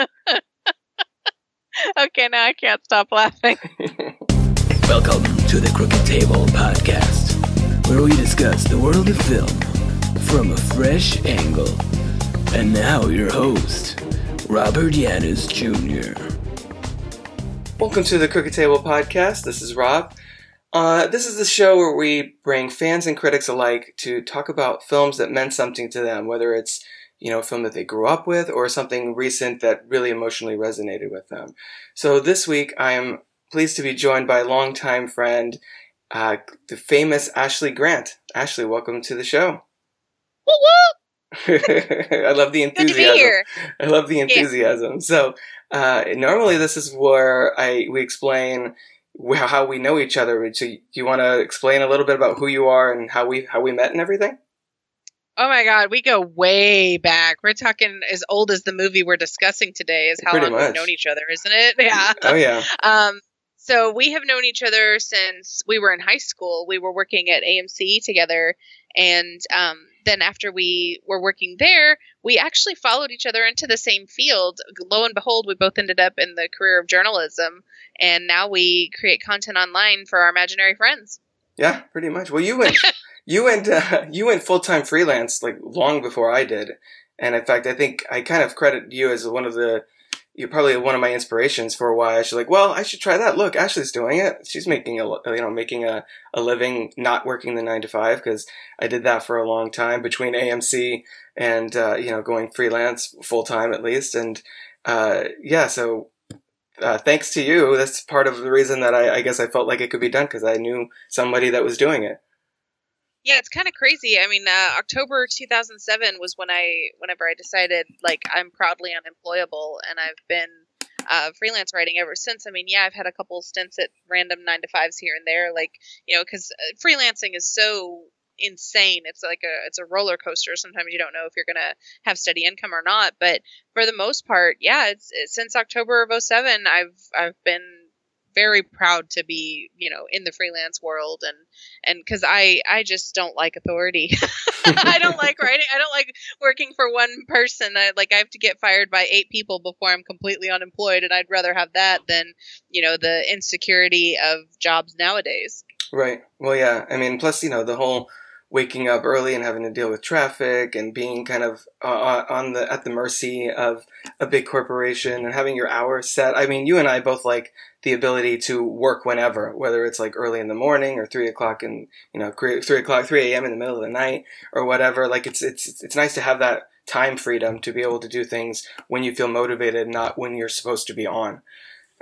okay, now I can't stop laughing. Welcome to the Crooked Table Podcast, where we discuss the world of film from a fresh angle. And now, your host, Robert Yaniz Jr. Welcome to the Crooked Table Podcast. This is Rob. Uh, this is the show where we bring fans and critics alike to talk about films that meant something to them, whether it's you know, a film that they grew up with or something recent that really emotionally resonated with them. So this week I am pleased to be joined by longtime friend, uh, the famous Ashley Grant. Ashley, welcome to the show. I love the Good to be enthusiasm. here. I love the enthusiasm. So uh, normally this is where I we explain how we know each other. So you want to explain a little bit about who you are and how we how we met and everything? Oh my god, we go way back. We're talking as old as the movie we're discussing today is how Pretty long much. we've known each other, isn't it? Yeah. Oh yeah, Um, so we have known each other since we were in high school. We were working at AMC together, and um, then after we were working there, we actually followed each other into the same field. Lo and behold, we both ended up in the career of journalism, and now we create content online for our imaginary friends. yeah, pretty much. Well, you went you went uh, you went full time freelance like long before I did, and in fact, I think I kind of credit you as one of the you're probably one of my inspirations for why I should like. Well, I should try that. Look, Ashley's doing it. She's making a you know making a, a living, not working the nine to five because I did that for a long time between AMC and uh, you know going freelance full time at least, and uh, yeah, so. Uh, thanks to you, that's part of the reason that I, I guess I felt like it could be done because I knew somebody that was doing it. Yeah, it's kind of crazy. I mean, uh, October 2007 was when I, whenever I decided, like, I'm proudly unemployable, and I've been uh, freelance writing ever since. I mean, yeah, I've had a couple stints at random nine to fives here and there, like, you know, because freelancing is so insane. It's like a, it's a roller coaster. Sometimes you don't know if you're gonna have steady income or not. But for the most part, yeah, it's, it's since October of 07, I've, I've been very proud to be, you know, in the freelance world and and because I I just don't like authority. I don't like writing. I don't like working for one person. I, like I have to get fired by eight people before I'm completely unemployed, and I'd rather have that than you know the insecurity of jobs nowadays. Right. Well, yeah. I mean, plus, you know, the whole waking up early and having to deal with traffic and being kind of uh, on the at the mercy of a big corporation and having your hours set. I mean, you and I both like the ability to work whenever, whether it's like early in the morning or three o'clock in you know three o'clock three a.m. in the middle of the night or whatever. Like it's it's it's nice to have that time freedom to be able to do things when you feel motivated, not when you're supposed to be on.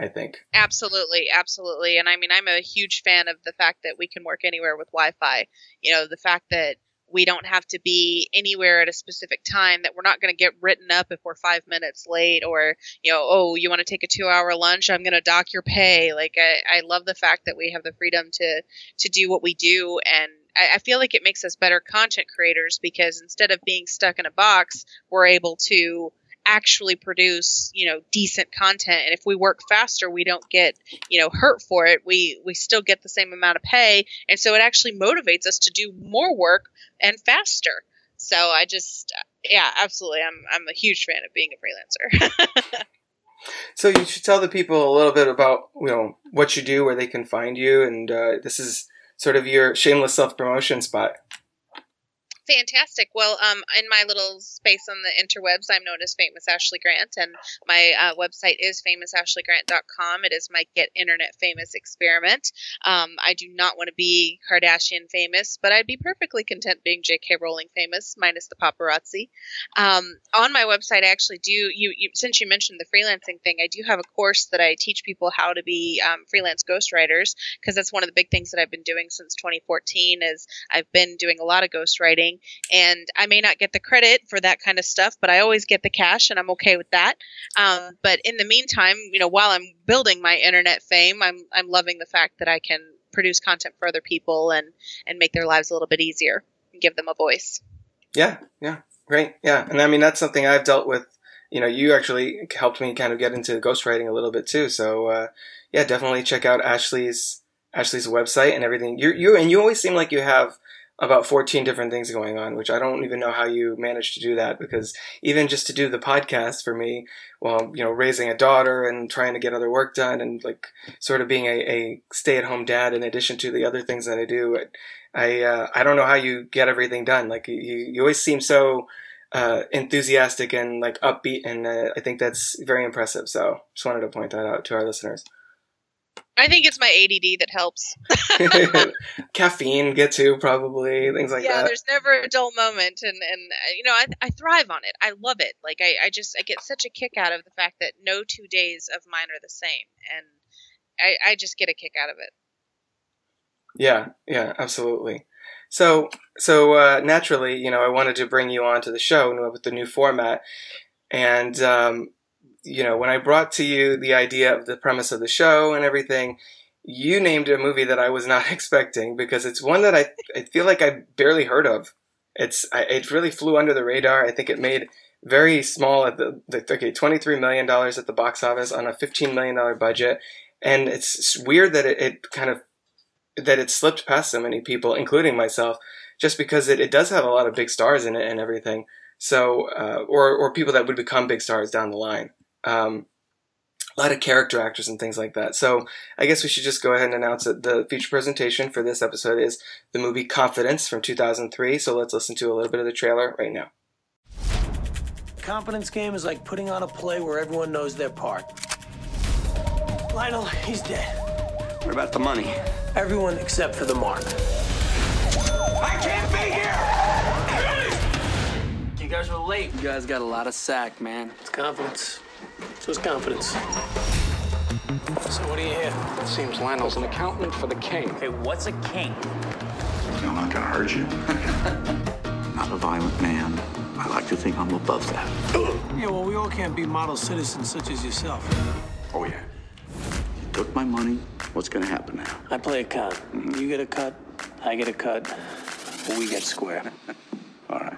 I think. Absolutely, absolutely. And I mean, I'm a huge fan of the fact that we can work anywhere with Wi-Fi. You know, the fact that we don't have to be anywhere at a specific time that we're not going to get written up if we're five minutes late or you know oh you want to take a two hour lunch? I'm going to dock your pay. Like I, I love the fact that we have the freedom to to do what we do. And I, I feel like it makes us better content creators because instead of being stuck in a box we're able to actually produce you know decent content. And if we work faster we don't get you know hurt for it. We we still get the same amount of pay. And so it actually motivates us to do more work and faster. So i just yeah absolutely. I'm i'm a huge fan of being a freelancer. So you should tell the people a little bit about you know what you do, where they can find you, and uh, this is sort of your shameless self promotion spot. Fantastic. Well, um, in my little space on the interwebs, I'm known as Famous Ashley Grant, and my uh, website is famousashleygrant.com. It is my Get Internet Famous experiment. Um, I do not want to be Kardashian famous, but I'd be perfectly content being J.K. Rowling famous, minus the paparazzi. Um, on my website, I actually do. You, you since you mentioned the freelancing thing, I do have a course that I teach people how to be um, freelance ghostwriters because that's one of the big things that I've been doing since 2014. Is I've been doing a lot of ghostwriting and I may not get the credit for that kind of stuff, but I always get the cash, and I'm okay with that. Um, but in the meantime, you know, while I'm building my internet fame, I'm I'm loving the fact that I can produce content for other people and and make their lives a little bit easier and give them a voice. Yeah, yeah, great, yeah, and I mean that's something I've dealt with. You know, you actually helped me kind of get into ghostwriting a little bit too. So uh, yeah, definitely check out Ashley's Ashley's website and everything. You you and you always seem like you have about 14 different things going on, which I don't even know how you manage to do that because even just to do the podcast for me, well, you know, raising a daughter and trying to get other work done and like sort of being a, a stay at home dad in addition to the other things that I do, I, uh, I don't know how you get everything done. Like you, you always seem so, uh, enthusiastic and like upbeat. And uh, I think that's very impressive. So just wanted to point that out to our listeners. I think it's my ADD that helps. Caffeine get to probably things like yeah, that. Yeah, there's never a dull moment, and and uh, you know I I thrive on it. I love it. Like I I just I get such a kick out of the fact that no two days of mine are the same, and I I just get a kick out of it. Yeah, yeah, absolutely. So so uh, naturally, you know, I wanted to bring you on to the show with the new format, and um, you know, when I brought to you the idea of the premise of the show and everything, you named a movie that I was not expecting because it's one that I, I feel like I barely heard of. It's I, it really flew under the radar. I think it made very small at the, the okay twenty three million dollars at the box office on a fifteen million dollar budget, and it's weird that it, it kind of that it slipped past so many people, including myself, just because it, it does have a lot of big stars in it and everything. So uh, or or people that would become big stars down the line um, a lot of character actors and things like that. So I guess we should just go ahead and announce that the feature presentation for this episode is the movie Confidence from 2003. So let's listen to a little bit of the trailer right now. Confidence game is like putting on a play where everyone knows their part. Lionel, he's dead. What about the money? Everyone except for the mark. I can't be here! You guys were late. You guys got a lot of sack, man. It's confidence. So it's confidence. So what do you hear? It seems Lionel's an accountant for the king. Hey, what's a king? I'm not gonna hurt you. I'm not a violent man. I like to think I'm above that. yeah, well, we all can't be model citizens such as yourself. Oh, yeah. You took my money. What's gonna happen now? I play a cut. Mm-hmm. You get a cut. I get a cut. We get square. all right.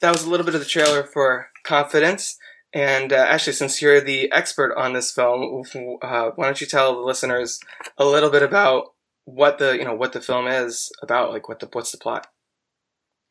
That was a little bit of the trailer for Confidence. And uh, actually, since you're the expert on this film, uh, why don't you tell the listeners a little bit about what the you know what the film is about? Like, what the what's the plot?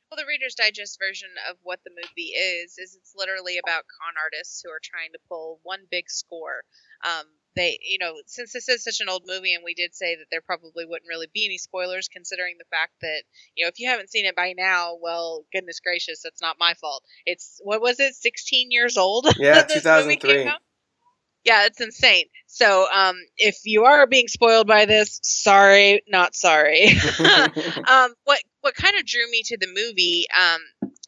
Well, the Reader's Digest version of what the movie is is it's literally about con artists who are trying to pull one big score. Um, they, you know, since this is such an old movie, and we did say that there probably wouldn't really be any spoilers, considering the fact that, you know, if you haven't seen it by now, well, goodness gracious, that's not my fault. It's what was it, 16 years old? Yeah, 2003. Yeah, it's insane. So, um, if you are being spoiled by this, sorry, not sorry. um, what what kind of drew me to the movie um,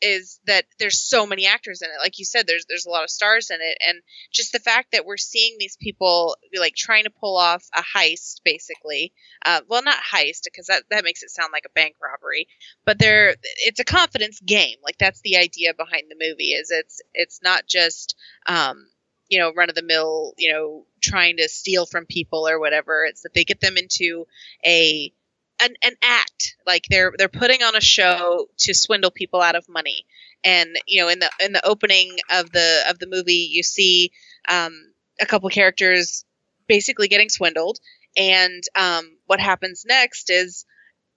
is that there's so many actors in it. Like you said, there's there's a lot of stars in it, and just the fact that we're seeing these people like trying to pull off a heist, basically. Uh, well, not heist because that that makes it sound like a bank robbery, but they're it's a confidence game. Like that's the idea behind the movie. Is it's it's not just um, you know run of the mill you know trying to steal from people or whatever. It's that they get them into a an, an act. Like they're they're putting on a show to swindle people out of money. And you know in the in the opening of the of the movie you see um, a couple characters basically getting swindled. And um, what happens next is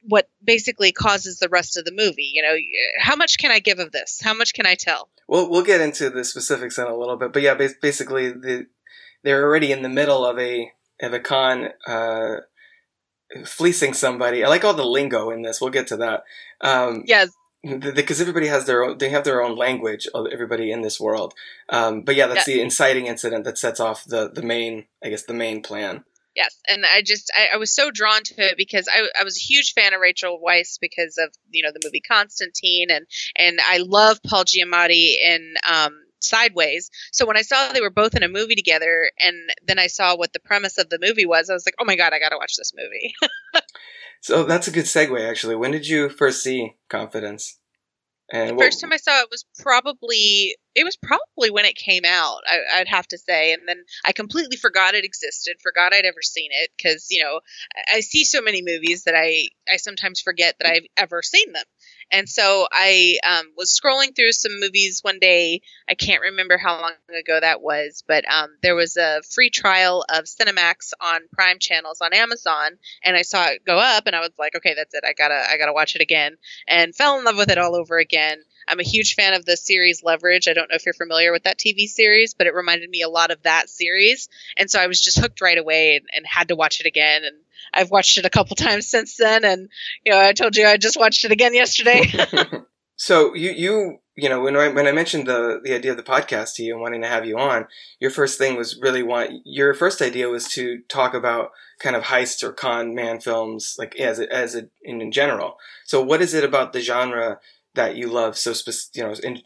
what basically causes the rest of the movie. You know how much can i give of this? How much can i tell? We'll we'll get into the specifics in a little bit. But yeah basically the, they're already in the middle of a of a con uh, fleecing somebody. I like all the lingo in this. We'll get to that. Um, yes. Because everybody has their own, they have their own language. Of everybody in this world, um, but yeah, that's the inciting incident that sets off the the main, I guess, the main plan. Yes, and I just I, I, was so drawn to it because I, I was a huge fan of Rachel Weisz because of you know the movie Constantine and and I love Paul Giamatti in um, sideways. So when I saw they were both in a movie together, and then I saw what the premise of the movie was, I was like, oh my god, I got to watch this movie. so that's a good segue, actually. When did you first see Confidence? And the what, first time I saw it was probably it was probably when it came out. I, would have to say, and then I completely forgot it existed, forgot I'd ever seen it because you know I see so many movies that I I sometimes forget that I've ever seen them. And so I um, was scrolling through some movies one day. I can't remember how long ago that was, but um, there was a free trial of Cinemax on Prime channels on Amazon, and I saw it go up, and I was like, okay, that's it. I gotta I gotta watch it again, and fell in love with it all over again. I'm a huge fan of the series Leverage. I don't know if you're familiar with that TV series, but it reminded me a lot of that series. And so I was just hooked right away and, and had to watch it again. And I've watched it a couple times since then. And, you know, I told you I just watched it again yesterday. so you, you, you know, when I, when I mentioned the, the idea of the podcast to you and wanting to have you on, your first thing was really want, your first idea was to talk about kind of heist or con man films, like as a, as a, in, in general. So what is it about the genre that you love so you know, in,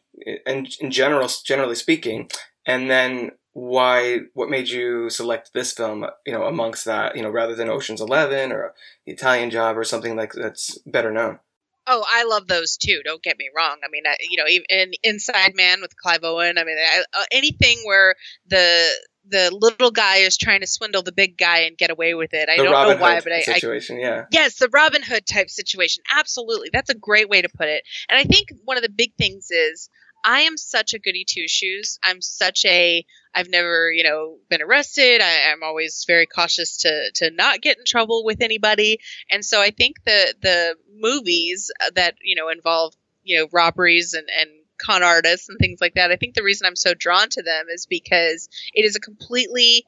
in, in general, generally speaking, and then why, what made you select this film, you know, amongst that, you know, rather than Ocean's Eleven or The Italian Job or something like that's better known? Oh, I love those too. Don't get me wrong. I mean, I, you know, even Inside Man with Clive Owen. I mean, I, uh, anything where the the little guy is trying to swindle the big guy and get away with it. I the don't Robin know why, Hood but I, situation, I yeah, yes, the Robin Hood type situation. Absolutely, that's a great way to put it. And I think one of the big things is I am such a goody two shoes. I'm such a I've never, you know, been arrested. I, am always very cautious to to not get in trouble with anybody. And so I think the the movies that you know involve you know robberies and and con artists and things like that. I think the reason I'm so drawn to them is because it is a completely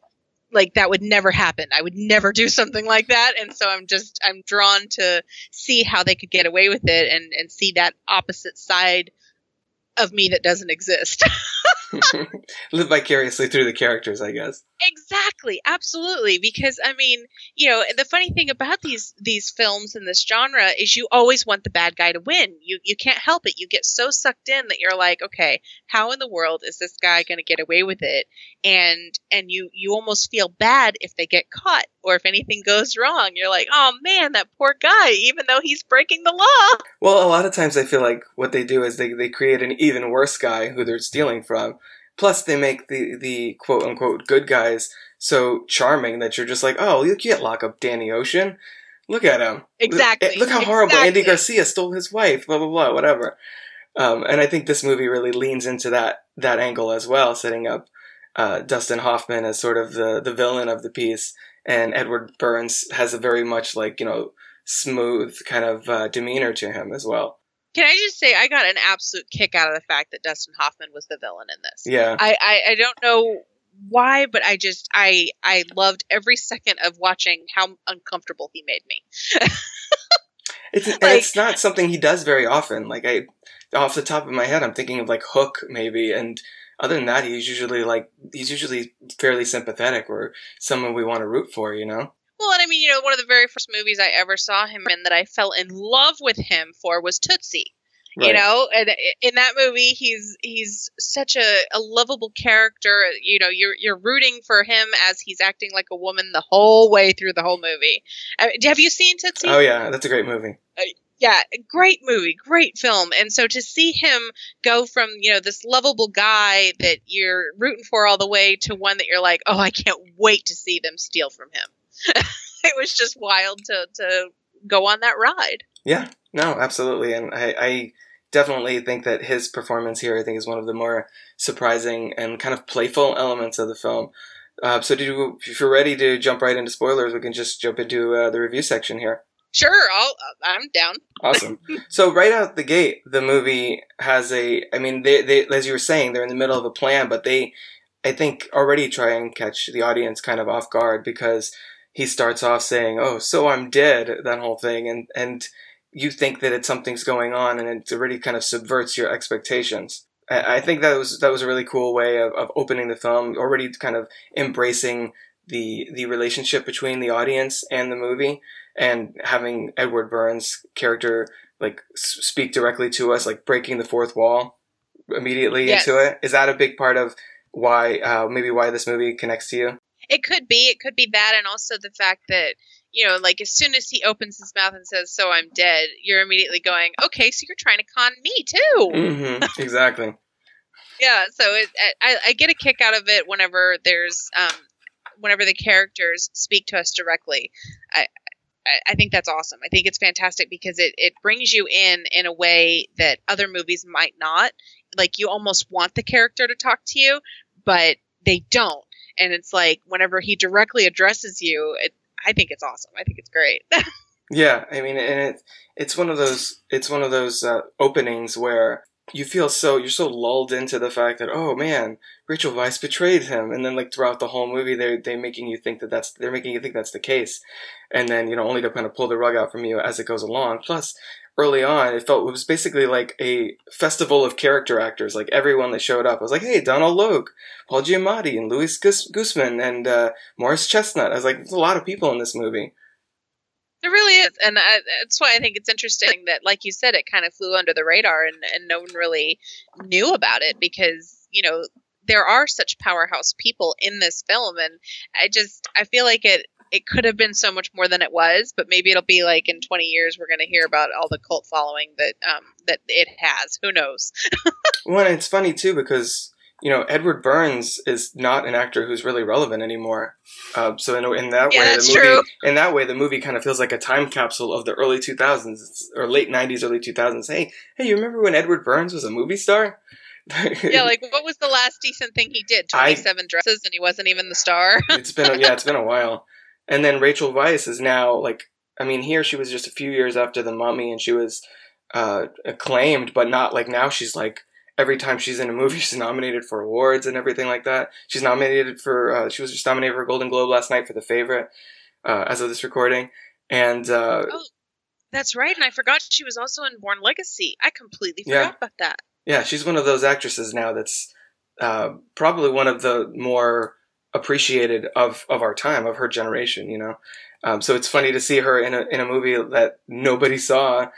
like that would never happen. I would never do something like that. And so I'm just I'm drawn to see how they could get away with it and and see that opposite side of me that doesn't exist. Live vicariously through the characters, I guess. Exactly, absolutely. Because I mean, you know, the funny thing about these these films in this genre is you always want the bad guy to win. You you can't help it. You get so sucked in that you're like, okay, how in the world is this guy going to get away with it? And and you you almost feel bad if they get caught or if anything goes wrong. You're like, oh man, that poor guy, even though he's breaking the law. Well, a lot of times I feel like what they do is they they create an even worse guy who they're stealing from Plus, they make the the quote unquote good guys so charming that you're just like, oh, you can't lock up Danny Ocean. Look at him. Exactly. Look how horrible Andy Garcia stole his wife. Blah blah blah. Whatever. Um, and I think this movie really leans into that that angle as well, setting up uh, Dustin Hoffman as sort of the the villain of the piece, and Edward Burns has a very much like you know smooth kind of uh, demeanor to him as well. Can I just say I got an absolute kick out of the fact that Dustin Hoffman was the villain in this. Yeah. I, I, I don't know why, but I just I I loved every second of watching how uncomfortable he made me. it's like, it's not something he does very often. Like I off the top of my head I'm thinking of like Hook maybe and other than that he's usually like he's usually fairly sympathetic or someone we want to root for, you know? Well, and I mean, you know, one of the very first movies I ever saw him in that I fell in love with him for was Tootsie. Right. You know, and in that movie, he's he's such a, a lovable character. You know, you're you're rooting for him as he's acting like a woman the whole way through the whole movie. Have you seen Tootsie? Oh yeah, that's a great movie. Uh, yeah, great movie, great film. And so to see him go from, you know, this lovable guy that you're rooting for all the way to one that you're like, oh, I can't wait to see them steal from him. it was just wild to to go on that ride. Yeah, no, absolutely, and I, I definitely think that his performance here, I think, is one of the more surprising and kind of playful elements of the film. Uh, so, you, if you're ready to jump right into spoilers, we can just jump into uh, the review section here. Sure, I'll, I'm down. awesome. So right out the gate, the movie has a. I mean, they, they, as you were saying, they're in the middle of a plan, but they, I think, already try and catch the audience kind of off guard because he starts off saying, "Oh, so I'm dead," that whole thing, and and you think that it's something's going on, and it already kind of subverts your expectations. I think that was that was a really cool way of, of opening the film, already kind of embracing the the relationship between the audience and the movie, and having Edward Burns' character like speak directly to us, like breaking the fourth wall immediately yes. into it. Is that a big part of why uh, maybe why this movie connects to you? It could be. It could be that, and also the fact that you know, like as soon as he opens his mouth and says, "So I'm dead," you're immediately going, "Okay, so you're trying to con me too." Mm-hmm. Exactly. yeah. So it, I, I get a kick out of it whenever there's um, whenever the characters speak to us directly. I I, I think that's awesome. I think it's fantastic because it, it brings you in in a way that other movies might not. Like you almost want the character to talk to you, but they don't. And it's like whenever he directly addresses you, it, I think it's awesome. I think it's great. Yeah, I mean, and it, it's one of those it's one of those uh, openings where you feel so you're so lulled into the fact that oh man, Rachel Weisz betrayed him, and then like throughout the whole movie, they they making you think that that's they're making you think that's the case, and then you know only to kind of pull the rug out from you as it goes along. Plus, early on, it felt it was basically like a festival of character actors. Like everyone that showed up, I was like, hey, Donald Logue, Paul Giamatti, and Louis Gus- Guzman, and uh, Morris Chestnut. I was like, there's a lot of people in this movie. There really is, and I, that's why I think it's interesting that, like you said, it kind of flew under the radar, and, and no one really knew about it because you know there are such powerhouse people in this film, and I just I feel like it it could have been so much more than it was, but maybe it'll be like in 20 years we're going to hear about all the cult following that um, that it has. Who knows? well, it's funny too because you know, Edward Burns is not an actor who's really relevant anymore. Uh, so in, in that yeah, way, the movie, true. in that way, the movie kind of feels like a time capsule of the early 2000s or late 90s, early 2000s. Hey, hey, you remember when Edward Burns was a movie star? yeah, like what was the last decent thing he did? I- 27 dresses, and he wasn't even the star. it's been a, yeah, it's been a while. And then Rachel Weisz is now like, I mean, here she was just a few years after The Mummy, and she was uh, acclaimed, but not like now. She's like every time she's in a movie, she's nominated for awards and everything like that. She's nominated for, uh, she was just nominated for a Golden Globe last night for The Favorite, uh, as of this recording. And uh, oh, that's right, and I forgot she was also in Bourne Legacy. I completely Yeah. forgot about that. yeah, she's one of those actresses now that's uh, probably one of the more appreciated of, of our time, of her generation, you know. Um, so it's funny to see her in a in a movie that nobody saw,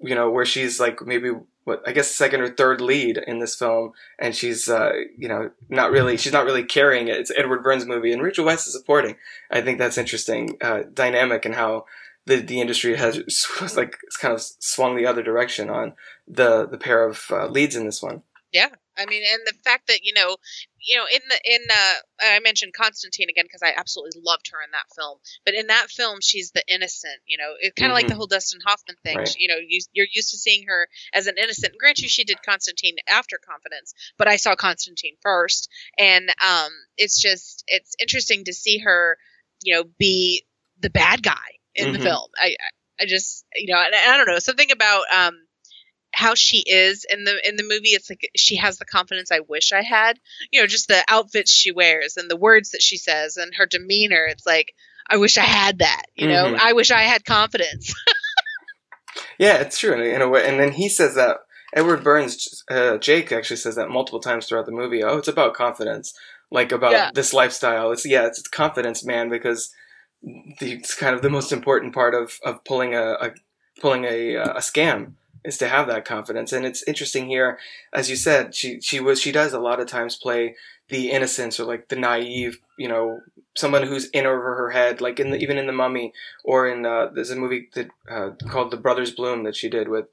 you know, where she's like maybe what I guess second or third lead in this film, and she's uh, you know not really she's not really carrying it. It's Edward Burns movie, and Rachel Weisz is supporting. I think that's interesting uh, dynamic and how the the industry has like it's kind of swung the other direction on the the pair of uh, leads in this one. Yeah, I mean, and the fact that you know, you know, in the in uh, I mentioned Constantine again because I absolutely loved her in that film. But in that film, she's the innocent. You know, it's kind of like Mhm. the whole Dustin Hoffman thing. Right. She- You know, you, you're used to seeing her as an innocent. Grant you, she did Constantine after Confidence, but I saw Constantine first, and um, it's just it's interesting to see her, you know, be the bad guy in the Mhm. film. I I- I just you know, and I don't know something about um how she is in the in the movie it's like she has the confidence i wish i had you know just the outfits she wears and the words that she says and her demeanor it's like i wish i had that you know Mhm. i wish i had confidence Yeah, it's true in a, way. And then he says that Edward Burns, uh, Jake actually says that multiple times throughout the movie. Oh, it's about confidence, like about Yeah. this lifestyle. It's yeah, it's confidence, man, because the, it's kind of the most important part of of pulling a, a pulling a uh, a scam is to have that confidence. And it's interesting here, as you said, she she was she does a lot of times play the innocence or like the naive, you know, someone who's in over her head, like in the, even in the Mummy or in uh, there's a movie that uh, called The Brothers Bloom that she did with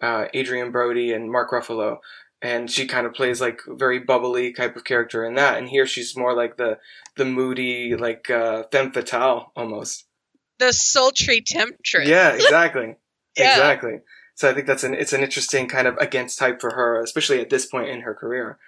uh, Adrien Brody and Mark Ruffalo, and she kind of plays like very bubbly type of character in that. And here she's more like the the moody, like uh, femme fatale almost. the sultry temptress Yeah, exactly, Yeah. exactly. So I think that's an it's an interesting kind of against type for her, especially at this point in her career,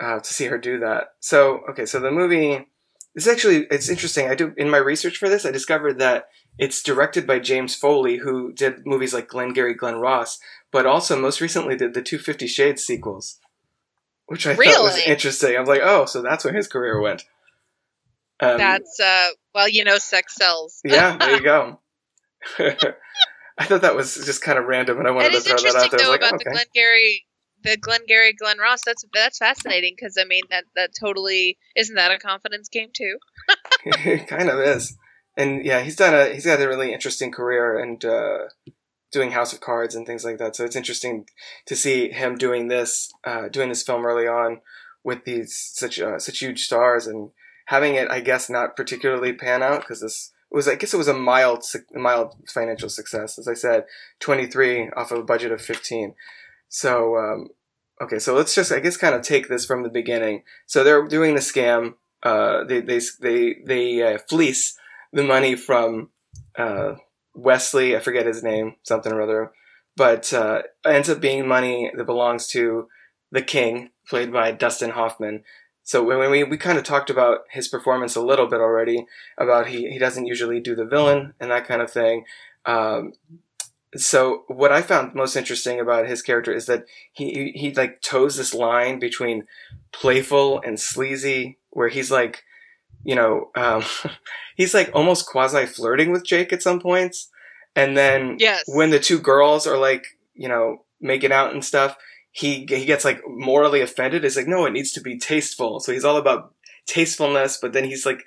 uh, to see her do that. So okay, so the movie is actually it's interesting. I do in my research for this, I discovered that it's directed by James Foley, who did movies like Glengarry Glen Ross, but also most recently did the Two Fifty Shades sequels, which I thought was interesting. I'm like, oh, so that's where his career went. Um, that's uh well you know sex sells yeah, there you go. I thought that was just kind of random, and I wanted to throw that out there. Though like, about oh, the okay. glengarry the glengarry glen ross that's that's fascinating because i mean that that totally isn't that a confidence game too it kind of is. And yeah, he's done a he's got a really interesting career and uh, doing House of Cards and things like that. So it's interesting to see him doing this uh, doing this film early on with these such uh, such huge stars and having it, I guess, not particularly pan out because this was I guess it was a mild mild financial success. As I said, twenty three off of a budget of fifteen. So um, okay, so let's just I guess kind of take this from the beginning. So they're doing the scam. Uh, they they they they uh, fleece the money from uh, Wesley, I forget his name, something or other, but uh, ends up being money that belongs to the king, played by Dustin Hoffman. So when we, we kind of talked about his performance a little bit already, about he, he doesn't usually do the villain and that kind of thing. Um, so what I found most interesting about his character is that he, he, he like toes this line between playful and sleazy, where he's like, you know, um, he's like almost quasi flirting with Jake at some points. And then Yes. when the two girls are like, you know, making out and stuff, he he gets like morally offended. It's like, no, it needs to be tasteful. So he's all about tastefulness, but then he's like,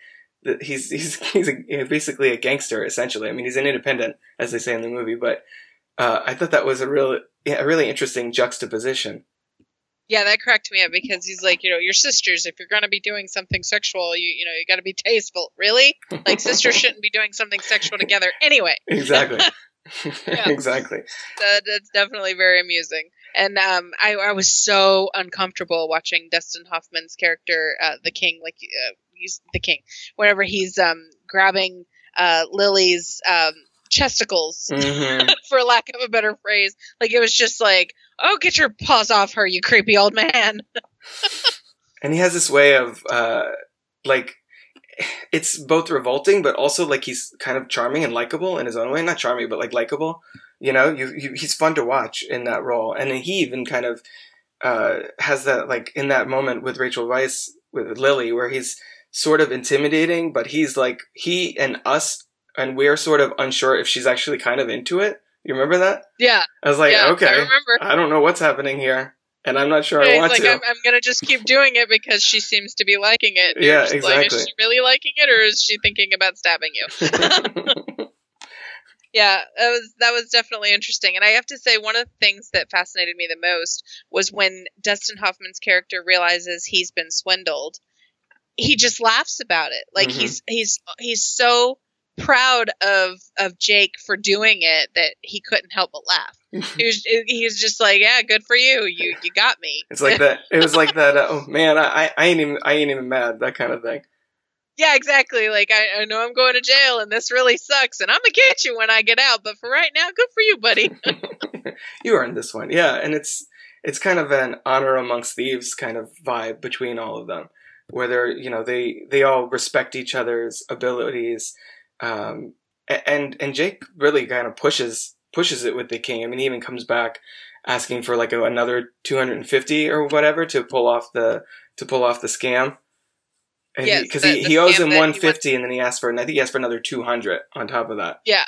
he's he's he's a, basically a gangster essentially. I mean, he's an independent, as they say in the movie. But uh, I thought that was a real yeah, a really interesting juxtaposition. Yeah, that cracked me up because he's like, you know, your sisters. If you're gonna be doing something sexual, you you know, you got to be tasteful. Really, like sisters shouldn't be doing something sexual together anyway. Exactly. Yeah. exactly. That, that's definitely very amusing. And um, I, I was so uncomfortable watching Dustin Hoffman's character, uh, the King, like uh, he's the King, whenever he's um, grabbing uh, Lily's um, chesticles, hmm for lack of a better phrase. Like it was just like, oh, get your paws off her, you creepy old man. and he has this way of uh like it's both revolting but also like he's kind of charming and likable in his own way not charming but like likable you know you, you, he's fun to watch in that role and then he even kind of uh has that like in that moment with rachel weisz with lily where he's sort of intimidating but he's like he and us and we're sort of unsure if she's actually kind of into it you remember that Yeah, i was like yeah, okay I remember. I don't know what's happening here and i'm not sure i want like, to I'm, I'm gonna just keep doing it because she seems to be liking it. And Yeah, you're Like, exactly. is she really liking it, or is she thinking about stabbing you? Yeah, that was that was definitely interesting. And I have to say one of the things that fascinated me the most was when Dustin Hoffman's character realizes he's been swindled. He just laughs about it. Like Mhm. he's he's he's so proud of of Jake for doing it that he couldn't help but laugh. he was he was just like, "Yeah, good for you. You you got me." It's like that. It was like that. Uh, oh man, I- I ain't even I ain't even mad. That kind of thing. Yeah, exactly. Like I, I know I'm going to jail and this really sucks and I'm gonna get you when I get out, but for right now, good for you, buddy. you earned this one, yeah. And it's it's kind of an honor amongst thieves kind of vibe between all of them, where they're you know they they all respect each other's abilities, um, and and Jake really kind of pushes pushes it with the king. I mean, he even comes back asking for like a, another 250 or whatever to pull off the to pull off the scam. Yes, because the- he, the he owes him 150 and then he asked for and I think he asked for another 200 on top of that. Yeah.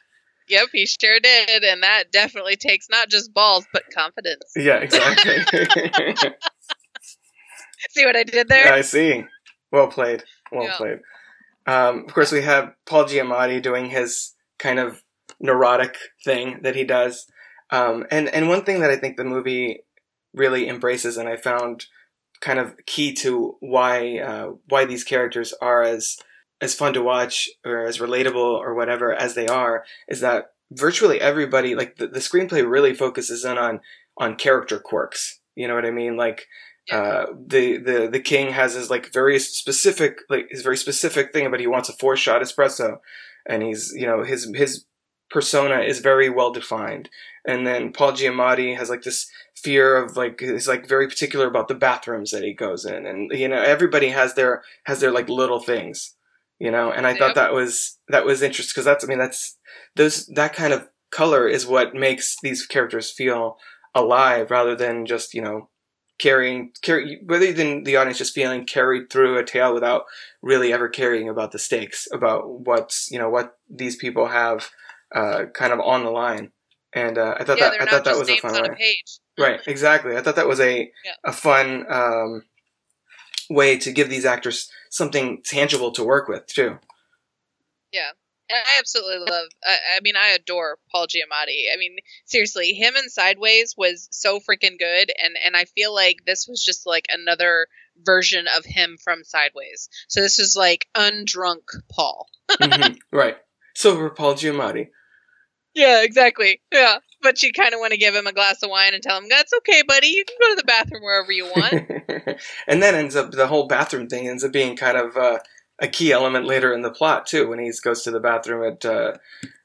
Yep, he sure did, and that definitely takes not just balls but confidence. Yeah, exactly. See what I did there? I see. Well played. Well Yeah. played. Um, of course, we have Paul Giamatti doing his kind of neurotic thing that he does. Um, and, and one thing that I think the movie really embraces, and I found kind of key to why uh, why these characters are as as fun to watch or as relatable or whatever as they are, is that virtually everybody, like the, the screenplay, really focuses in on on character quirks. You know what I mean? Like uh, the the the king has his like very specific like his very specific thing about he wants a four shot espresso, and he's you know his his persona is very well defined. And then Paul Giamatti has like this fear of like is like very particular about the bathrooms that he goes in, and you know everybody has their has their like little things, you know. And I thought that was that was interesting because that's I mean that's those that kind of color is what makes these characters feel alive rather than just you know carrying carry rather than the audience just feeling carried through a tale without really ever caring about the stakes about what's you know what these people have uh, kind of on the line and uh, I thought yeah, that I thought that was a fun on way a page. Right exactly I thought that was a Yeah. a fun um, way to give these actors something tangible to work with too Yeah, And I absolutely love. I, I mean, I adore Paul Giamatti. I mean, seriously, him in Sideways was so freaking good, and and I feel like this was just like another version of him from Sideways. So this is like undrunk Paul. Mhm, right silver Paul Giamatti Yeah, exactly. Yeah, but you kind of want to give him a glass of wine and tell him that's okay, buddy. You can go to the bathroom wherever you want. and then ends up the whole bathroom thing ends up being kind of uh, a key element later in the plot too when he goes to the bathroom at uh,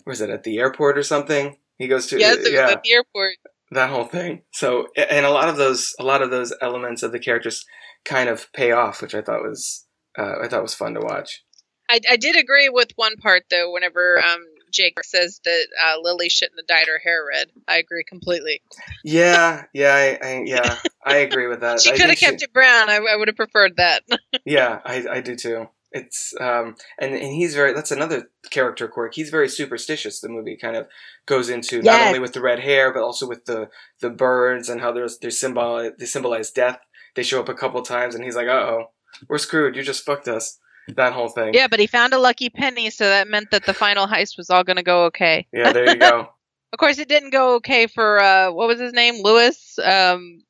was it at the airport or something? He goes to Yes, yeah at the airport. that whole thing. So and a lot of those a lot of those elements of the characters kind of pay off, which I thought was uh, I thought was fun to watch. I, I did agree with one part though. Whenever um, Jake says that uh, Lily shouldn't have dyed her hair red, I agree completely. Yeah, yeah, I, I yeah, I agree with that. She could have kept it brown. I, I would have preferred that. Yeah, I, I do too. It's um and, and he's very that's another character quirk. He's very superstitious. The movie kind of goes into not only with the red hair but also with the the birds and how there's they symbol they symbolize death. They show up a couple times and he's like, "Uh oh, we're screwed. You just fucked us." That whole thing. yeah, but he found a lucky penny, so that meant that the final heist was all going to go okay. Yeah, there you go. Of course, it didn't go okay for uh, what was his name, Lewis. Um,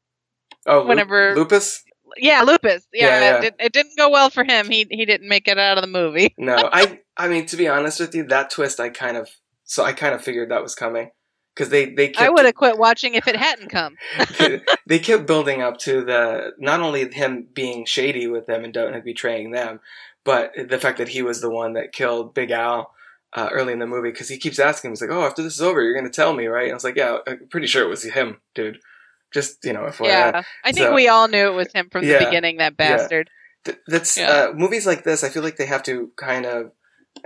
Oh, Whenever- lupus. yeah, Lupus. Yeah, Yeah, yeah. It, it didn't go well for him. He he didn't make it out of the movie. No, I I mean to be honest with you, that twist I kind of so I kind of figured that was coming because they they kept, I would have quit watching if it hadn't come. they kept building up to the not only him being shady with them and don't betraying them, but the fact that he was the one that killed Big Al uh, early in the movie because he keeps asking, he's like, "Oh, after this is over, you're gonna tell me, right?" And I was like, "Yeah, I'm pretty sure it was him, dude." Just you know, FYI. Yeah, I think So- we all knew it was him from Yeah, the beginning. That bastard. Th- that's Yeah. uh, movies like this. I feel like they have to kind of.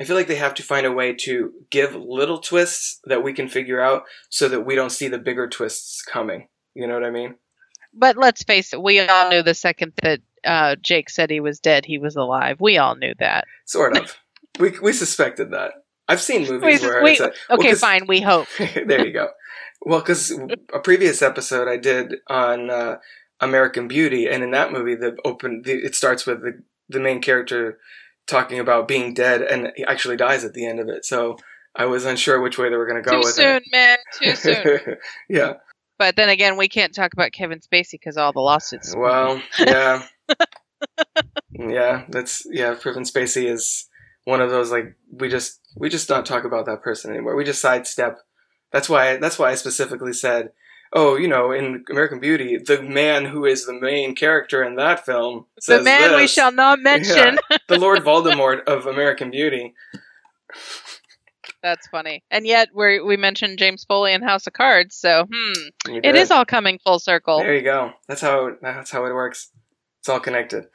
I feel like they have to find a way to give little twists that we can figure out, so that we don't see the bigger twists coming. You know what I mean? But let's face it, we all knew the second that uh, Jake said he was dead, he was alive. We all knew that. Sort of. we we suspected that. I've seen movies We- where we- well, okay, fine. We hope. there you go. Well, because a previous episode I did on uh, American Beauty, and in that movie, the open the, it starts with the the main character talking about being dead, and he actually dies at the end of it. So I was unsure which way they were going to go with it. Too with soon, man. Too soon. yeah. But then again, we can't talk about Kevin Spacey because all the lawsuits. Well, yeah. Yeah, that's yeah. Kevin Spacey is one of those like we just we just don't talk about that person anymore. We just sidestep. That's why that's why I specifically said, oh, you know, in American Beauty, the man who is the main character in that film, the man we shall not mention. Yeah, the Lord Voldemort of American Beauty. That's funny. And yet, we we mentioned James Foley in House of Cards, so hmm, it is all coming full circle. There you go. That's how that's how it works. It's all connected.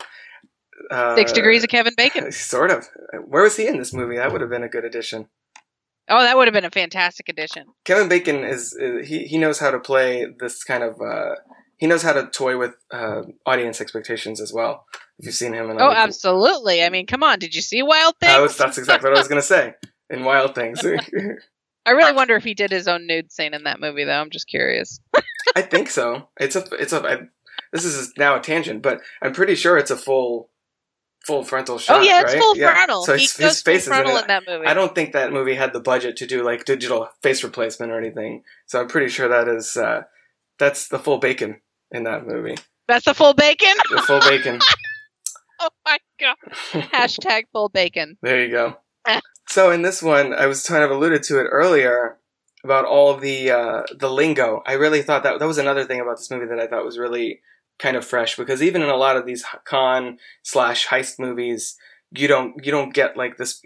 Uh, Six degrees of Kevin Bacon. Sort of. Where was he in this movie? That would have been a good addition. Oh, that would have been a fantastic addition. Kevin Bacon is, is he he knows how to play this kind of uh, he knows how to toy with uh, audience expectations as well. If you've seen him in Oh, other- absolutely. I mean, come on. Did you see Wild Things? Was, that's exactly what I was gonna say in Wild Things. I really wonder if he did his own nude scene in that movie, though. I'm just curious. I think so. It's a it's a I, this is now a tangent, but I'm pretty sure it's a full full frontal shot. oh yeah, it's right? full Yeah. frontal. So he his, his face full is in frontal in that movie. I don't think that movie had the budget to do like digital face replacement or anything. So I'm pretty sure that is uh, that's the full bacon in that movie. That's the full bacon. The full bacon. oh my god. Hashtag full bacon. There you go. So in this one, I was kind of alluded to it earlier about all the uh, the lingo. I really thought that that was another thing about this movie that I thought was really kind of fresh because even in a lot of these con slash heist movies, you don't you don't get like this.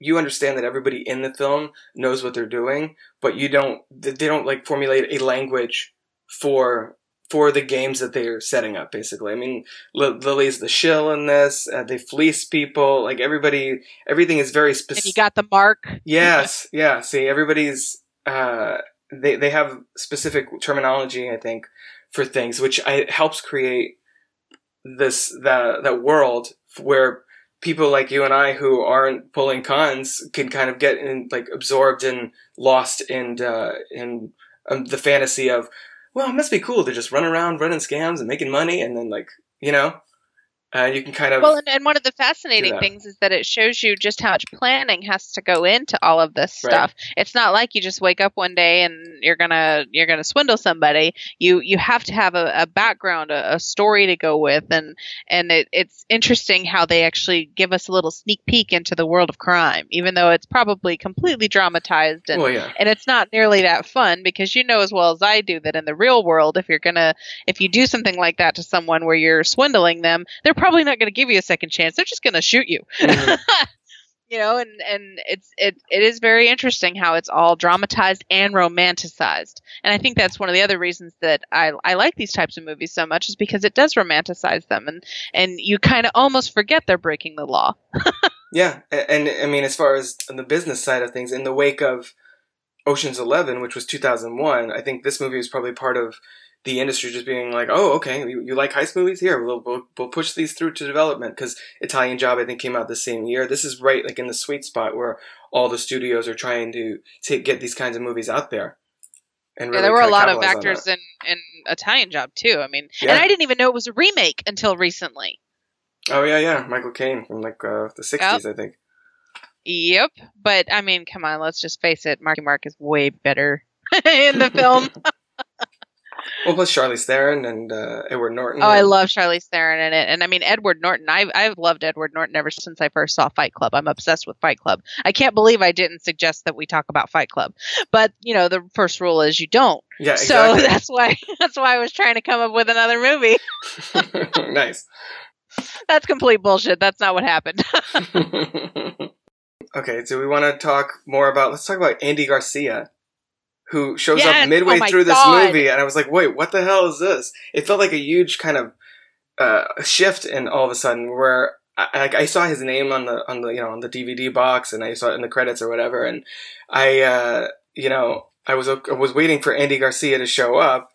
You understand that everybody in the film knows what they're doing, but you don't. They don't like formulate a language for for the games that they're setting up. Basically, I mean, Li- Lily's the shill in this. Uh, they fleece people. Like everybody, everything is very specific. you got the mark. Yes, yeah. See, everybody's uh, they they have specific terminology, I think, for things, which I, helps create this that that world where people like you and I who aren't pulling cons can kind of get in like absorbed and lost in uh, in um, the fantasy of well, it must be cool to just run around running scams and making money, and then like you know, uh, you can kind of Well, and, and one of the fascinating things is that it shows you just how much planning has to go into all of this Right. stuff. It's not like you just wake up one day and you're gonna you're gonna swindle somebody. You you have to have a, a background, a, a story to go with, and and it, it's interesting how they actually give us a little sneak peek into the world of crime, even though it's probably completely dramatized and well, yeah. and it's not nearly that fun because you know as well as I do that in the real world, if you're gonna, if you do something like that to someone where you're swindling them, they're probably not gonna give you a second chance. They're just gonna shoot you. Mhm. you know, and and it's it it is very interesting how it's all dramatized and romanticized, and I think that's one of the other reasons that I I like these types of movies so much is because it does romanticize them, and and you kind of almost forget they're breaking the law. Yeah, a- and, I mean, as far as on the business side of things, in the wake of Ocean's Eleven, which was 2001, I think this movie was probably part of the industry just being like, "Oh, okay, you, you like heist movies? Here, we'll, we'll we'll push these through to development." Because Italian Job, I think, came out the same year. This is right like in the sweet spot where all the studios are trying to take get these kinds of movies out there. And yeah, there were a lot of actors in in Italian Job too. I mean, Yeah. and I didn't even know it was a remake until recently. Oh yeah, yeah, Michael Caine from like uh, the 60s, I think. Yep, but I mean, come on, let's just face it. Marky Mark is way better in the film. Well, plus Charlize Theron and uh, Edward Norton. Oh, I love Charlize Theron in it, and I mean Edward Norton. I've I've loved Edward Norton ever since I first saw Fight Club. I'm obsessed with Fight Club. I can't believe I didn't suggest that we talk about Fight Club, but you know the first rule is you don't. Yeah, exactly. So that's why that's why I was trying to come up with another movie. nice. That's complete bullshit. That's not what happened. okay, so we want to talk more about. Let's talk about Andy Garcia, who shows Yes, up midway oh through this God. movie, and I was like, "Wait, what the hell is this?" It felt like a huge kind of uh, shift, and all of a sudden, where I, like I saw his name on the on the you know on the DVD box, and I saw it in the credits or whatever, and I uh, you know I was I was waiting for Andy Garcia to show up,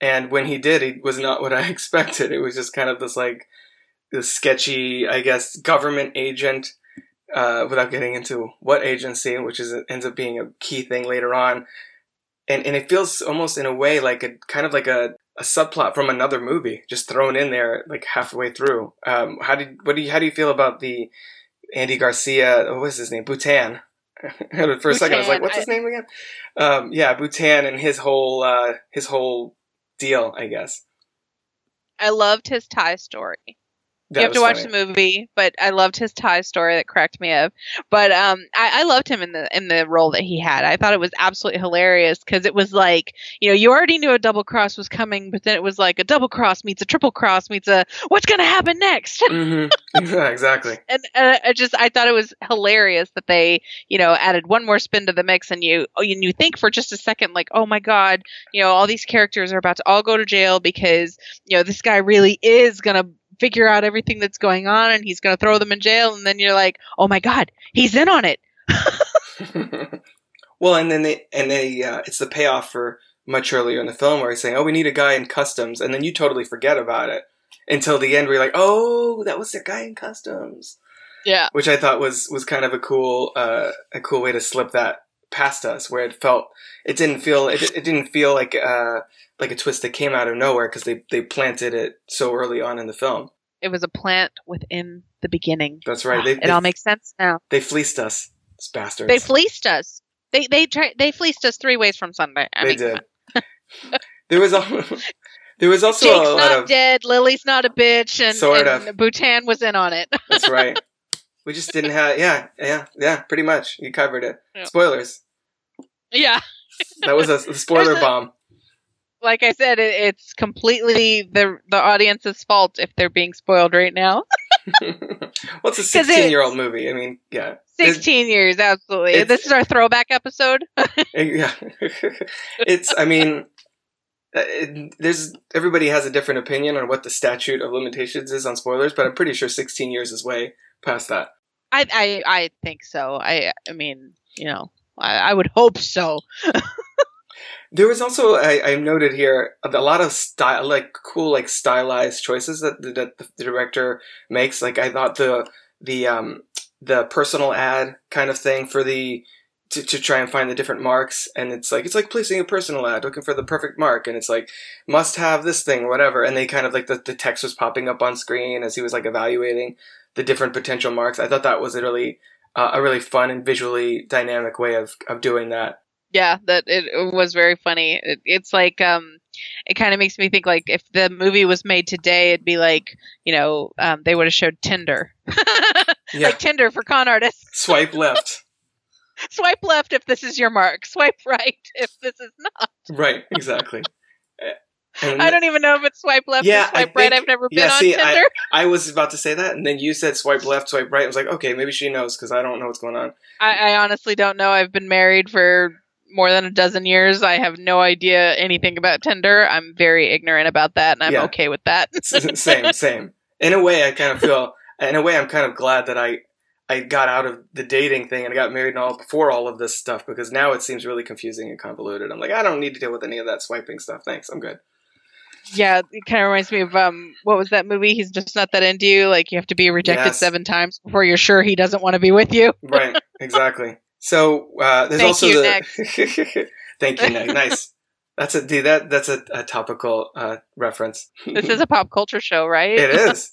and when he did, it was not what I expected. It was just kind of this like this sketchy, I guess, government agent. Uh, without getting into what agency, which is ends up being a key thing later on, and and it feels almost in a way like a kind of like a, a subplot from another movie, just thrown in there like halfway through. Um, how did what do you how do you feel about the Andy Garcia? What was his name? Butan. For a second, I was like, Butan, "What's I- his name again?" Um, yeah, Butan and his whole uh, his whole deal, I guess. I loved his Thai story. That you have to watch funny. the movie, but I loved his tie story that cracked me up. But um, I, I loved him in the in the role that he had. I thought it was absolutely hilarious because it was like you know you already knew a double cross was coming, but then it was like a double cross meets a triple cross meets a what's gonna happen next. hmm Yeah, exactly. and, and I just I thought it was hilarious that they you know added one more spin to the mix, and you oh, and you think for just a second like oh my god you know all these characters are about to all go to jail because you know this guy really is gonna figure out everything that's going on and he's gonna throw them in jail, and then you're like oh my god he's in on it. well, and then they and they uh, it's the payoff for much earlier in the film where he's saying, "Oh, we need a guy in customs," and then you totally forget about it until the end, where you're like, "Oh, that was the guy in customs," Yeah. which I thought was was kind of a cool uh, a cool way to slip that past us, where it felt it didn't feel it, it didn't feel like uh, like a twist that came out of nowhere because they they planted it so early on in the film. It was a plant within the beginning. That's right. Ah, They, it they, all makes sense now. they fleeced us, bastards. They fleeced us. They they tried they fleeced us three ways from Sunday. I they mean, did. there was al- there was also Jake's a lot not of dead. Lily's not a bitch, and, Sort and of. Butan was in on it. That's right. We just didn't have yeah yeah yeah pretty much you covered it. Yeah. Spoilers. yeah, That was a, a spoiler a- bomb. like I said, it, it's completely the the audience's fault if they're being spoiled right now. well, a sixteen year old movie. I mean, yeah, Sixteen years, absolutely. this is our throwback episode. yeah. it's I mean. uh, It, there's everybody has a different opinion on what the statute of limitations is on spoilers, but I'm pretty sure 16 years is way past that. I I I think so. I I mean, you know, I, I would hope so. There was also I, I noted here a lot of style, like cool, like stylized choices that that the director makes. Like I thought the the um the personal ad kind of thing for the to, to try and find the different marks, and it's like it's like placing a personal ad, looking for the perfect mark, and it's like must have this thing, whatever. And they kind of like the, the text was popping up on screen as he was like evaluating the different potential marks. I thought that was a really uh, a really fun and visually dynamic way of of doing that. Yeah, that it, was very funny. It, it's like um, it kind of makes me think like if the movie was made today, it'd be like you know um, they would have showed Tinder, Yeah, like Tinder for con artists. swipe left. Swipe left if this is your mark. Swipe right if this is not. Right, exactly. And I don't even know if it's swipe left Yeah, or I swipe right. I've never been yeah, on see, I- Tinder. I was about to say that, and then you said swipe left, swipe right. I was like, okay, maybe she knows because I don't know what's going on. I, I honestly don't know. I've been married for more than a dozen years. I have no idea anything about Tinder. I'm very ignorant about that, and I'm Yeah. okay with that. Same, same. In a way, I kind of feel. In a way, I'm kind of glad that I I got out of the dating thing and I got married and all before all of this stuff because now it seems really confusing and convoluted. I'm like, I don't need to deal with any of that swiping stuff. Thanks, I'm good. Yeah, it kind of reminds me of um, what was that movie? He's just not that into you. Like you have to be rejected Yes. seven times before you're sure he doesn't want to be with you. Right, exactly. So uh, there's Thank also you, the thank you, Nick. Nice. That's a dude, that that's a, a topical uh, reference. This is a pop culture show, right? It is.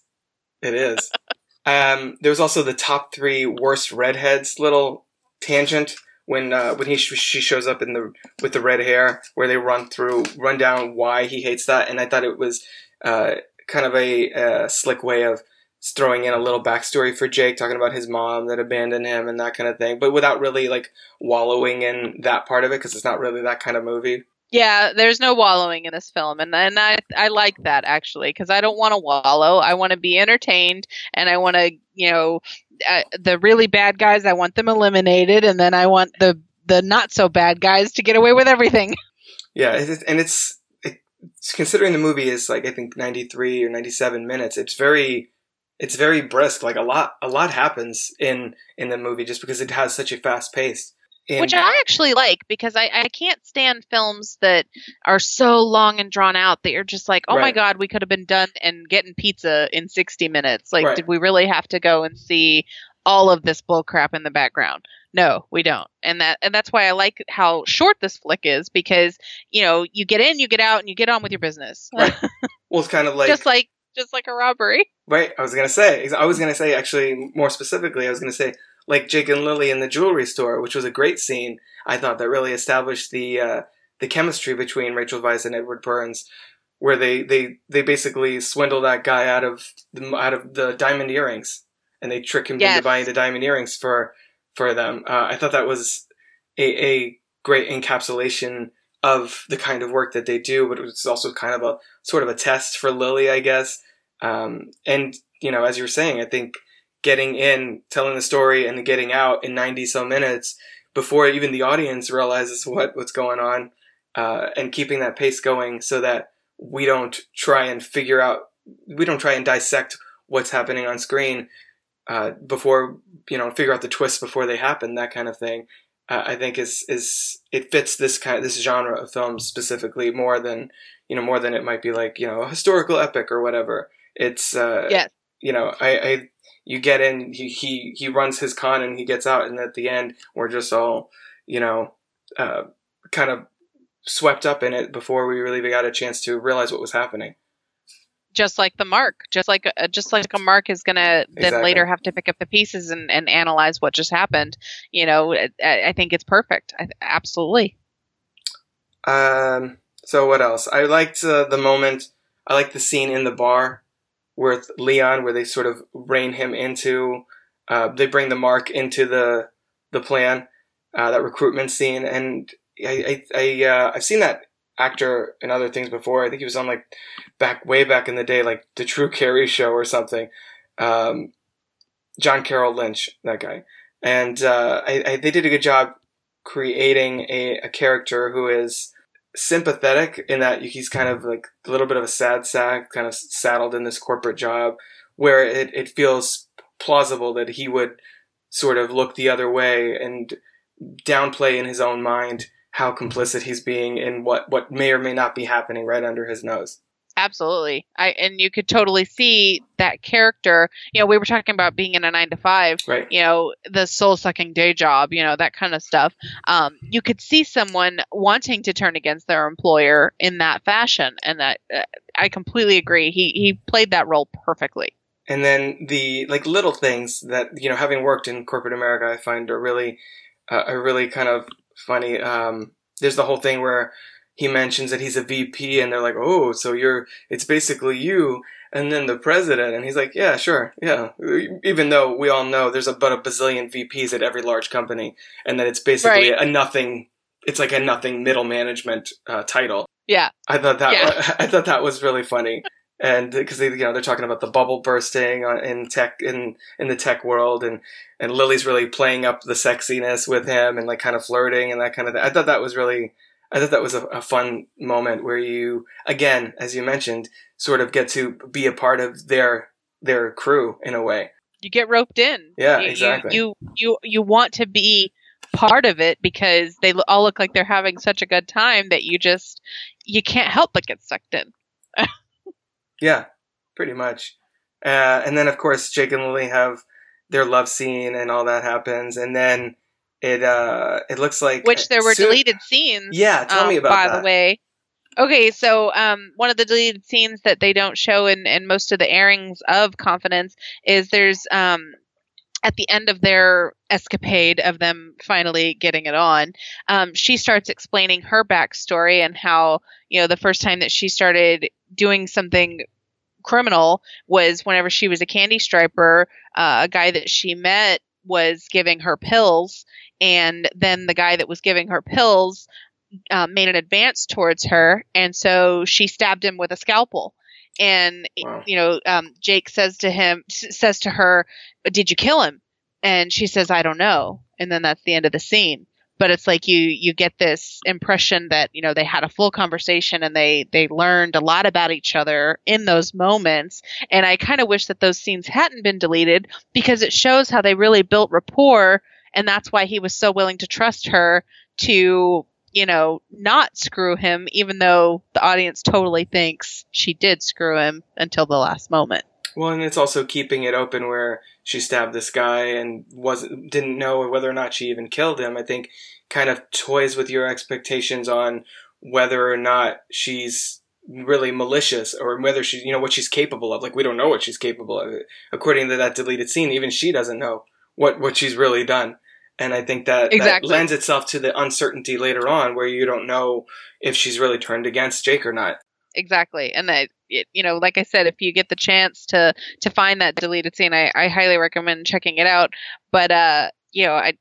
It is. Um, there was also the top three worst redheads little tangent when uh, when he she shows up in the with the red hair where they run through run down why he hates that and I thought it was uh, kind of a, uh slick way of throwing in a little backstory for Jake talking about his mom that abandoned him and that kind of thing but without really like wallowing in that part of it because it's not really that kind of movie Yeah, there's no wallowing in this film, and and I I like that actually because I don't want to wallow. I want to be entertained, and I want to you know uh, the really bad guys. I want them eliminated, and then I want the the not so bad guys to get away with everything. Yeah, and it's, it's considering the movie is like I think 93 or 97 minutes. It's very it's very brisk. Like a lot a lot happens in in the movie just because it has such a fast pace. And Which I actually like because I, I can't stand films that are so long and drawn out that you're just like, oh my god, we could have been done and getting pizza in 60 minutes. Like, Right. did we really have to go and see all of this bull crap in the background? No, we don't. And that and that's why I like how short this flick is because you know you get in, you get out, and you get on with your business. Right. well, it's kind of like just like just like a robbery. Right. I was gonna say. I was gonna say actually more specifically. I was gonna say like Jake and Lily in the jewelry store, which was a great scene. I thought that really established the uh, the chemistry between Rachel Weisz and Edward Burns, where they they they basically swindle that guy out of the, out of the diamond earrings, and they trick him Yes. into buying the diamond earrings for for them. Uh, I thought that was a, a great encapsulation of the kind of work that they do, but it was also kind of a sort of a test for Lily, I guess. Um, and you know, as you were saying, I think getting in, telling the story, and getting out in ninety some minutes before even the audience realizes what what's going on, uh, and keeping that pace going so that we don't try and figure out, we don't try and dissect what's happening on screen uh, before you know figure out the twists before they happen, that kind of thing. Uh, I think is is it fits this kind this genre of films specifically more than you know more than it might be like you know a historical epic or whatever. It's uh, Yes. you know I, I you get in he, he he runs his con and he gets out and at the end we're just all you know uh, kind of swept up in it before we really got a chance to realize what was happening. just like the mark just like uh, just like a mark is gonna then Exactly. later have to pick up the pieces and, and analyze what just happened you know i, I think it's perfect I, absolutely Um, so what else? I liked uh, the moment. I liked the scene in the bar with Leon, where they sort of rein him into. Uh, they bring the mark into the the plan, uh, that recruitment scene, and I I, I uh, I've seen that actor in other things before. I think he was on like back way back in the day, like the Drew Carey show or something. Um, John Carroll Lynch, that guy, and uh, I, I, they did a good job creating a, a character who is sympathetic in that he's kind of like a little bit of a sad sack, kind of saddled in this corporate job, where it, it feels plausible that he would sort of look the other way and downplay in his own mind how complicit he's being in what, what may or may not be happening right under his nose. Absolutely. I and you could totally see that character you know we were talking about being in a nine to five Right. you know the soul sucking day job you know that kind of stuff. Um, you could see someone wanting to turn against their employer in that fashion and that uh, i completely agree. He he played that role perfectly. And then the like little things that you know having worked in corporate america i find are really uh, are really kind of funny. Um there's the whole thing where he mentions that he's a vp and they're like oh so you're it's basically you and then the president and he's like yeah sure yeah even though we all know there's about a bazillion vps at every large company and that it's basically Right. a nothing it's like a nothing middle management uh, title Yeah. I thought that Yeah. I thought that was really funny, and because they you know they're talking about the bubble bursting on, in tech in in the tech world, and and Lily's really playing up the sexiness with him and like kind of flirting and that kind of thing. I thought that was really I thought that was a, a fun moment where you again, as you mentioned, sort of get to be a part of their their crew in a way. You get roped in. Yeah, You- you- exactly. You you you want to be part of it because they all look like they're having such a good time that you just you can't help but get sucked in. Yeah, pretty much. Uh, and then of course Jake and Lily have their love scene and all that happens, and then it uh it looks like Which there were soon- deleted scenes. Yeah, tell um, me about that. by that. the way. Okay, so um, one of the deleted scenes that they don't show in, in most of the airings of Confidence is there's um, at the end of their escapade of them finally getting it on, um, she starts explaining her backstory and how you know the first time that she started doing something criminal was whenever she was a candy striper. Uh, a guy that she met was giving her pills, and then the guy that was giving her pills uh, made an advance towards her, and so she stabbed him with a scalpel. And Wow. you know, um, Jake says to him, says to her, "Did you kill him?" And she says, "I don't know." And then that's the end of the scene. But it's like you you get this impression that you know they had a full conversation and they they learned a lot about each other in those moments. And I kind of wish that those scenes hadn't been deleted because it shows how they really built rapport, and that's why he was so willing to trust her to you know, not screw him, even though the audience totally thinks she did screw him until the last moment. Well, and it's also keeping it open where she stabbed this guy and wasn't didn't know whether or not she even killed him. I think kind of toys with your expectations on whether or not she's really malicious or whether she you know what she's capable of. Like we don't know what she's capable of. According to that deleted scene, even she doesn't know what what she's really done. And I think that, Exactly. that lends itself to the uncertainty later on where you don't know if she's really turned against Jake or not. Exactly, and that it, you know, like I said, if you get the chance to to find that deleted scene, I, I highly recommend checking it out. But uh, you know, I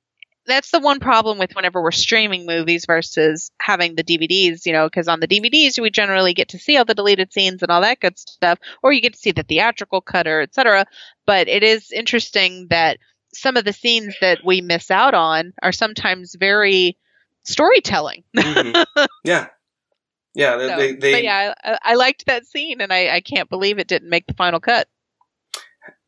that's the one problem with whenever we're streaming movies versus having the DVDs, you know, because on the DVDs we generally get to see all the deleted scenes and all that good stuff, or you get to see the theatrical cut or etc. But it is interesting that some of the scenes that we miss out on are sometimes very storytelling. Mhm. yeah. Yeah, they, So, they, they but yeah, I, I liked that scene, and I, I can't believe it didn't make the final cut.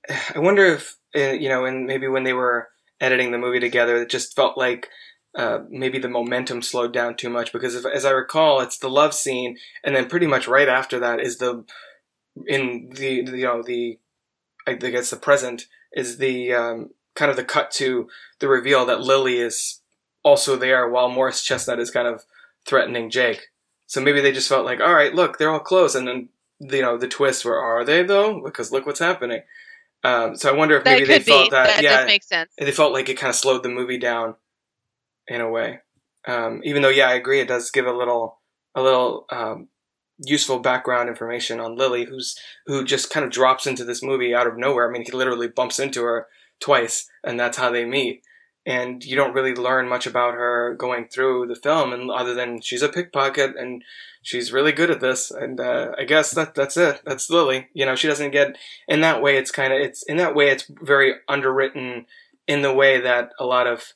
I wonder if uh, you know, and maybe when they were editing the movie together, it just felt like uh, maybe the momentum slowed down too much because, if, as I recall, it's the love scene, and then pretty much right after that is the in the, the you know the I guess the present is the um, kind of the cut to the reveal that Lily is also there while Morris Chestnut is kind of threatening Jake. So maybe they just felt like, all right, look, they're all close, and then you know the twist where are they though? Because look what's happening. Um, so I wonder if maybe they could be. felt that, that yeah, does make sense. they felt like it kind of slowed the movie down in a way. Um, even though, yeah, I agree, it does give a little, a little um, useful background information on Lily, who's who just kind of drops into this movie out of nowhere. I mean, he literally bumps into her twice, and that's how they meet. And you don't really learn much about her going through the film, and other than she's a pickpocket and she's really good at this. And uh, I guess that that's it. That's Lily. You know, she doesn't get in that way. It's kind of it's in that way. It's very underwritten in the way that a lot of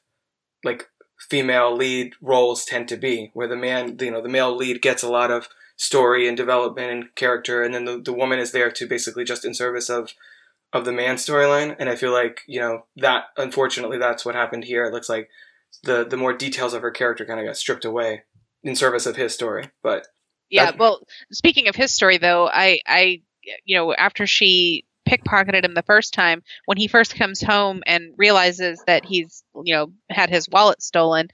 like female lead roles tend to be, where the man, you know, the male lead gets a lot of story and development and character, and then the, the woman is there to basically just in service of of the man storyline. And I feel like you know that unfortunately that's what happened here. It looks like the the more details of her character kind of got stripped away in service of his story. But Yeah. That- Well, speaking of his story, though, I, I, you know, after she pickpocketed him the first time, when he first comes home and realizes that he's, you know, had his wallet stolen,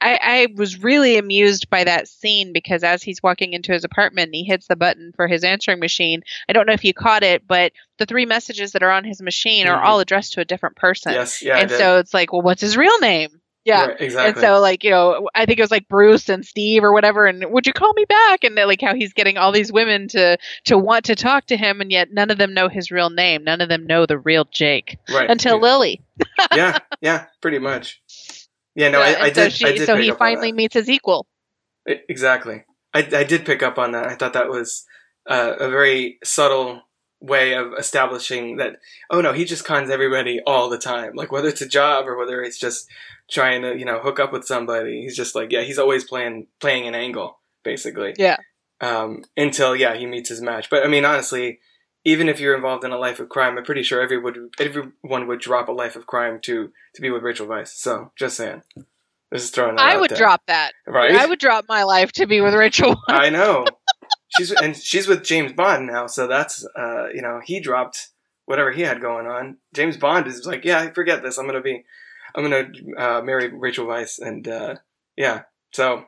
I, I was really amused by that scene because as he's walking into his apartment, he hits the button for his answering machine. I don't know if you caught it, but the three messages that are on his machine are Mhm. all addressed to a different person. yes, yeah, and so it's like, well, what's his real name? Yeah. Right, exactly. And so, like, you know, I think it was like Bruce and Steve or whatever. And would you call me back? And like how he's getting all these women to to want to talk to him, and yet none of them know his real name. None of them know the real Jake right until yeah. Lily. yeah, yeah, pretty much. Yeah, no, Yeah, I, I so did. she, I did so pick he up on finally meets his equal. Exactly. I, I did pick up on that. I thought that was uh, a very subtle way of establishing that. Oh no, he just cons everybody all the time. Like whether it's a job or whether it's just trying to you know hook up with somebody. He's just like yeah, he's always playing playing an angle basically. Yeah. Um, until yeah, he meets his match. But I mean, honestly, even if you're involved in a life of crime, I'm pretty sure everyone everyone would drop a life of crime to to be with Rachel Weisz. So just saying, This is throwing I would there. drop that. Right? I would drop my life to be with Rachel. I know. She's and she's with James Bond now, so that's uh, you know he dropped whatever he had going on. James Bond is like, yeah, I forget this. I'm gonna be, I'm gonna uh, marry Rachel Weisz, and uh, yeah, so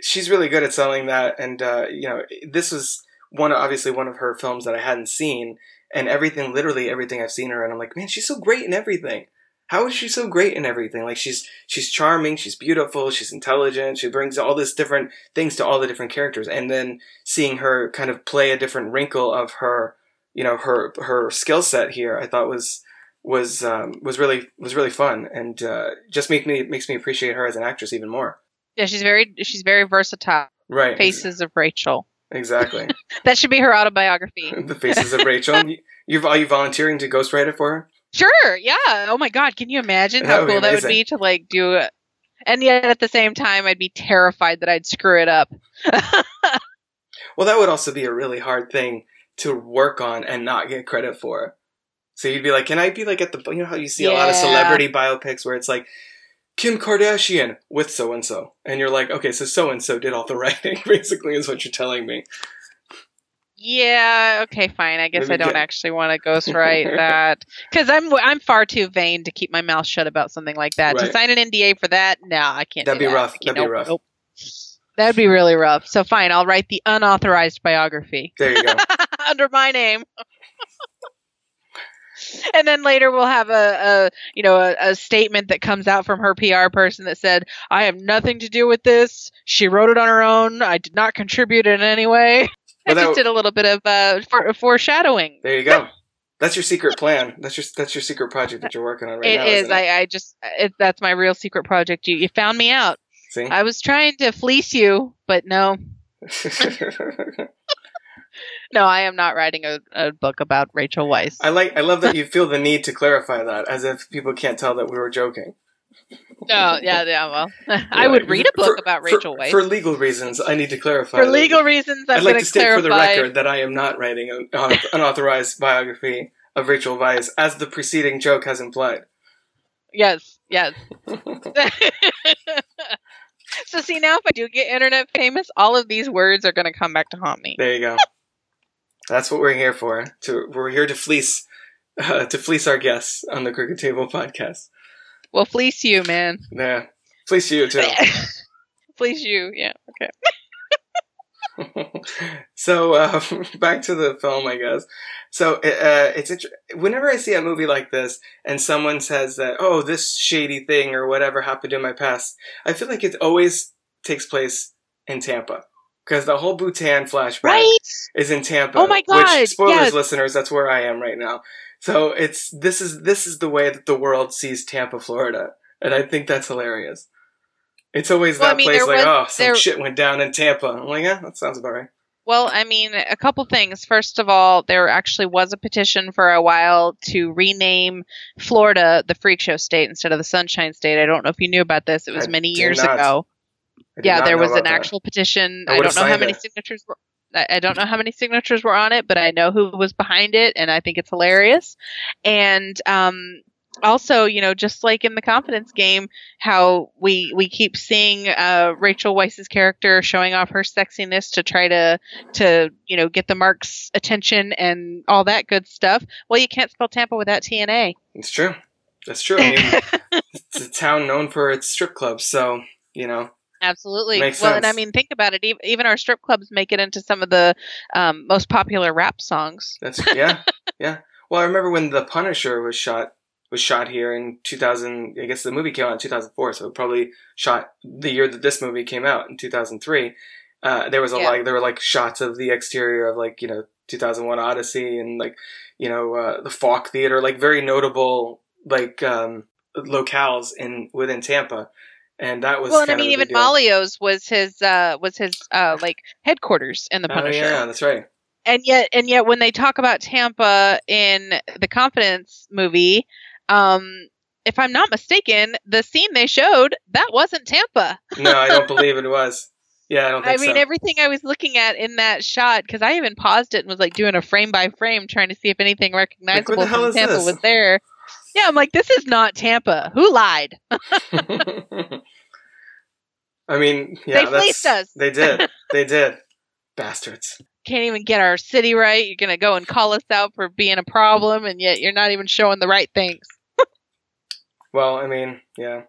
she's really good at selling that. And uh, you know, this was one obviously one of her films that I hadn't seen, and everything, literally everything I've seen her, and I'm like, man, she's so great in everything. How is she so great in everything? Like she's she's charming, she's beautiful, she's intelligent, she brings all this different things to all the different characters, and then seeing her kind of play a different wrinkle of her, you know, her her skill set here, I thought was was um, was really was really fun, and uh, just make me makes me appreciate her as an actress even more. Yeah, she's very she's very versatile. Right. Faces of Rachel. Exactly. That should be her autobiography. the faces of Rachel. You, you are you volunteering to ghostwrite it for her? Sure, yeah. Oh my god, can you imagine That how would cool that would be to like do it? And yet at the same time, I'd be terrified that I'd screw it up. Well, that would also be a really hard thing to work on and not get credit for. So you'd be like, "Can I be like at the you know how you see a lot of celebrity biopics where it's like Kim Kardashian with so and so, and you're like, okay, so so and so did all the writing, basically, is what you're telling me. Yeah, okay, fine. I guess Maybe I don't get- actually want to ghostwrite that because I'm I'm far too vain to keep my mouth shut about something like that. To sign an NDA for that, no, I can't. That'd do be that. rough. That'd be rough. nope. That'd be really rough. So fine, I'll write the unauthorized biography There you go. under my name. And then later we'll have a, a you know a, a statement that comes out from her PR person that said, "I have nothing to do with this. She wrote it on her own. I did not contribute in any way." I Well, that- just did a little bit of uh, for, foreshadowing. There you go. That's your secret plan. That's your that's your secret project that you're working on right It now. is. it? I, I just it, that's my real secret project. You you found me out. See. I was trying to fleece you, but no, no, I am not writing a, a book about Rachel Weisz. I like. I love that you feel the need to clarify that, as if people can't tell that we were joking. no, yeah, yeah. Well, I would read a book for- about for- Rachel Weisz For legal reasons, I need to clarify. For that. legal reasons. I'm I'd like to state clarify. for the record that I am not writing an unauthorized biography of Rachel Weisz, as the preceding joke has implied. Yes, yes. so see now, if I do get internet famous, all of these words are going to come back to haunt me. There you go. That's what we're here for. To we're here to fleece, uh, to fleece our guests on the Crooked Table podcast. Well, fleece you, man. Yeah, fleece you too. fleece you. Yeah. Okay. so uh, back to the film, I guess. So uh, it's int- whenever I see a movie like this and someone says that, oh, this shady thing or whatever happened in my past, I feel like it always takes place in Tampa because the whole Butan flashback Right. is in Tampa. Oh my God, Which, spoilers, yes. listeners, that's where I am right now. So it's this is this is the way that the world sees Tampa, Florida, and I think that's hilarious. It's always Well, I that mean, place like, was- oh, some there- shit went down in Tampa. I'm like, yeah, that sounds about right. Well, I mean, a couple things. First of all, there actually was a petition for a while to rename Florida the Freak Show State instead of the Sunshine State. I don't know if you knew about this. It was I many years not. ago. Yeah, there was an that. actual petition. I I, don't know how many it. signatures were. I I don't know how many signatures were on it, but I know who was behind it, and I think it's hilarious. And um, also, you know, just like in the confidence game, how we we keep seeing uh, Rachel Weisz's character showing off her sexiness to try to to you know get the marks' attention and all that good stuff. Well, you can't spell Tampa without TNA. It's true. That's true. I mean, it's a town known for its strip clubs, so you know. Absolutely. Makes well, and I mean, think about it. Even, our strip clubs make it into some of the um, most popular rap songs. That's yeah, yeah. Well, I remember when The Punisher was shot was shot here in 2000. I guess the movie came out in 2004, so it probably shot the year that this movie came out in 2003. Uh, there was a Yeah. like there were like shots of the exterior of like you know 2001 Odyssey and like you know uh, the Falk Theater, like very notable like um, locales in within Tampa. And that was well, and I mean, even. Malio's was his uh was his uh like headquarters in the Punisher. Oh Punisher. yeah, that's right. and yet and yet when they talk about Tampa in the Confidence movie, um, if I'm not mistaken, the scene they showed that wasn't Tampa. No, I don't believe it was. Yeah, I don't I mean, so. everything I was looking at in that shot because I even paused it and was like doing a frame by frame trying to see if anything recognizable hell from Tampa this? was there. Yeah, I'm like, this is not Tampa. Who lied? I mean, yeah, They fleeced us. They did. They did. Bastards. Can't even get our city right. You're gonna go and call us out for being a problem, and yet you're not even showing the right things. Well, I mean, yeah.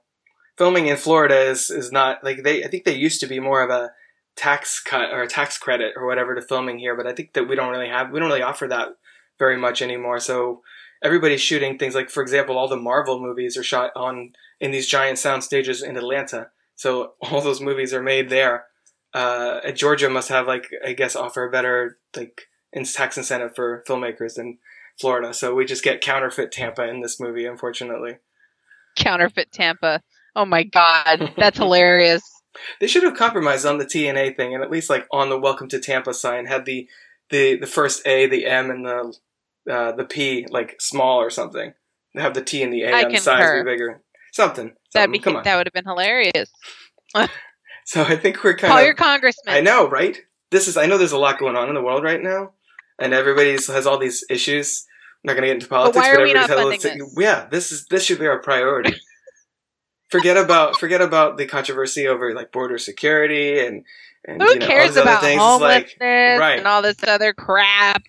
Filming in Florida is is not like they. I think they used to be more of a tax cut or a tax credit or whatever to filming here, but I think that we don't really have we don't really offer that very much anymore. So everybody's shooting things like, for example, all the Marvel movies are shot on in these giant sound stages in Atlanta. So all those movies are made there. Uh, Georgia must have like I guess offer a better like in tax incentive for filmmakers than Florida. So we just get counterfeit Tampa in this movie, unfortunately. Counterfeit Tampa. Oh my god, that's hilarious. They should have compromised on the TNA thing and at least like on the Welcome to Tampa sign had the the the first A, the M, and the uh, the P like small or something. They have the T and the A I on the sides be bigger. Something. That'd something. be Come on. that would have been hilarious. So I think we're kind Call of. your congressman. I know, right? This is. I know there's a lot going on in the world right now, and everybody has all these issues. I'm not going to get into politics, why are we everybody's not funding this-? Yeah, this is this should be our priority. forget about forget about the controversy over like border security and and Who you know, all cares these other about things. Homelessness like right. and all this other crap?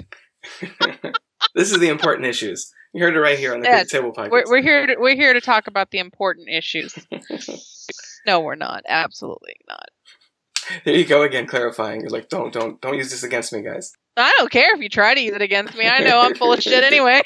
this is the important issues. You heard it right here on the Crooked Table podcast. We're, we're here. To, we're here to talk about the important issues. no, we're not. Absolutely not. There you go again, clarifying. You're like, don't, don't, don't use this against me, guys. I don't care if you try to use it against me. I know I'm full of shit anyway.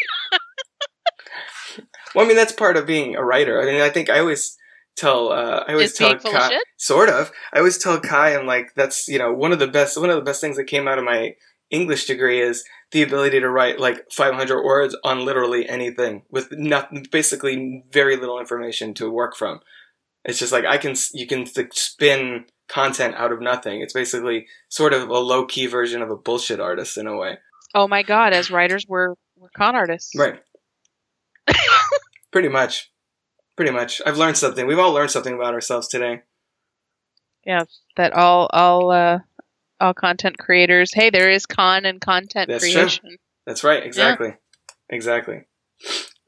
Well, I mean, that's part of being a writer. I mean, I think I always tell, uh, I always Is tell being full of Kai, shit? sort of. I always tell Kai, I'm like, that's you know, one of the best, one of the best things that came out of my English degree is the ability to write like 500 words on literally anything with not, basically very little information to work from. It's just like I can, you can spin content out of nothing. It's basically sort of a low key version of a bullshit artist in a way. Oh my god! As writers, we're we're con artists. Right. Pretty much. Pretty much. I've learned something. We've all learned something about ourselves today. Yes. That all all uh all content creators. Hey, there is con and content That's true. creation. That's right. Exactly. Exactly.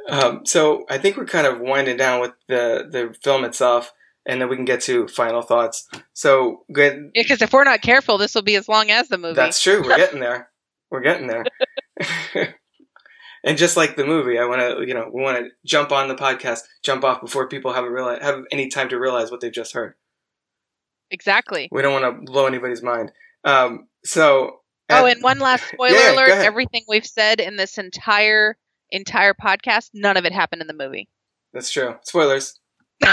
Um, so I think we're kind of winding down with the, the film itself, and then we can get to final thoughts. So good. Yeah, because if we're not careful, this will be as long as the movie. That's true. We're getting there. We're getting there. and just like the movie, I want to, you know, we want to jump on the podcast, jump off before people have a realize, have any time to realize what they've just heard. exactly. We don't want to blow anybody's mind. Um, so. Oh, and one last spoiler Yeah, alert: everything we've said in this entire entire podcast, none of it happened in the movie. That's true. Spoilers.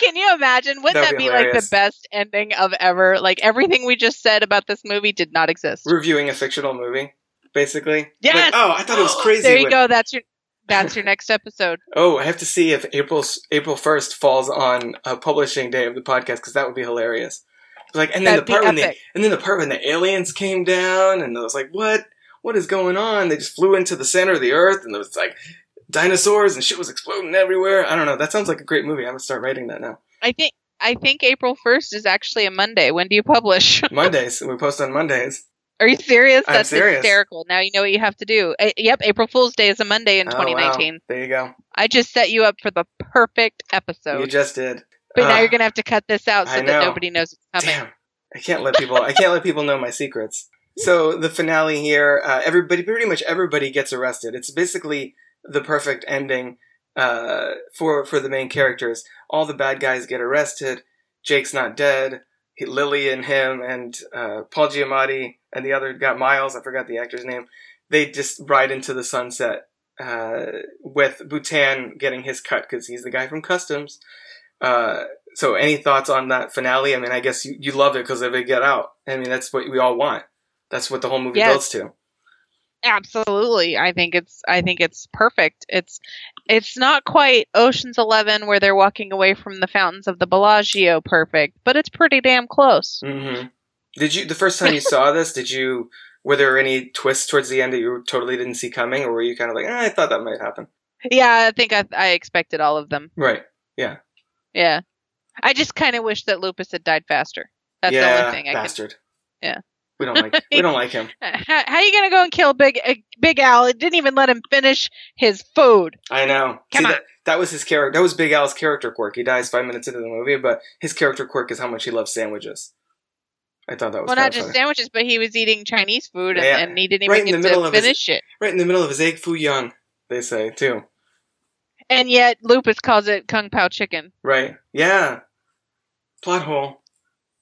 Can you imagine? Wouldn't That'd that be be, like the best ending of ever? Like everything we just said about this movie did not exist. Reviewing a fictional movie, basically. Yes! Like, oh, I thought it was crazy. there you when- go. That's your that's your next episode. Oh, I have to see if April April first falls on a publishing day of the podcast because that would be hilarious. Like, and then That'd the part when the and then the part when the aliens came down, and I was like, what? What is going on? They just flew into the center of the earth, and there was like dinosaurs and shit was exploding everywhere. I don't know. That sounds like a great movie. I'm gonna start writing that now. I think I think April first is actually a Monday. When do you publish? Mondays. we post on Mondays. Are you serious? I'm That's serious. hysterical. Now you know what you have to do. Uh, yep, April Fool's Day is a Monday in Oh, wow. 2019. There you go. I just set you up for the perfect episode. You just did. but now Ah, you're gonna have to cut this out so that nobody knows it's coming. Damn. I can't let people. I can't let people know my secrets. So the finale here, uh, everybody, pretty much everybody gets arrested. It's basically the perfect ending uh, for for the main characters. All the bad guys get arrested. Jake's not dead. He, Lily and him and uh, Paul Giamatti and the other got Miles. I forgot the actor's name. They just ride into the sunset uh, with Butan getting his cut because he's the guy from Customs. Uh, so any thoughts on that finale? I mean, I guess you, you love it because they get out. I mean, that's what we all want. That's what the whole movie Yes. builds to. Absolutely. I think it's I think it's perfect. It's it's not quite Ocean's 11 where they're walking away from the fountains of the Bellagio perfect, but it's pretty damn close. hmm Did you the first time you saw this? Did you were there any twists towards the end that you totally didn't see coming, or were you kind of like, eh, I thought that might happen? Yeah, I think I I expected all of them. Right. Yeah. Yeah. I just kind of wish that Lupus had died faster. That's yeah, the only thing I could bastard. Yeah. We don't like we don't like him. how, how you gonna go and kill Big uh, Big Al? It didn't even let him finish his food. I know. Come See, on. That, that was his character. That was Big Al's character quirk. He dies five minutes into the movie, but his character quirk is how much he loves sandwiches. I thought that was Well, not just funny. sandwiches, but he was eating Chinese food, and, Yeah. and he didn't Right even get to of his- finish it. right in the middle of his egg foo young. They say too. And yet, Lupus calls it Kung Pao chicken. Right. Yeah. Plot hole.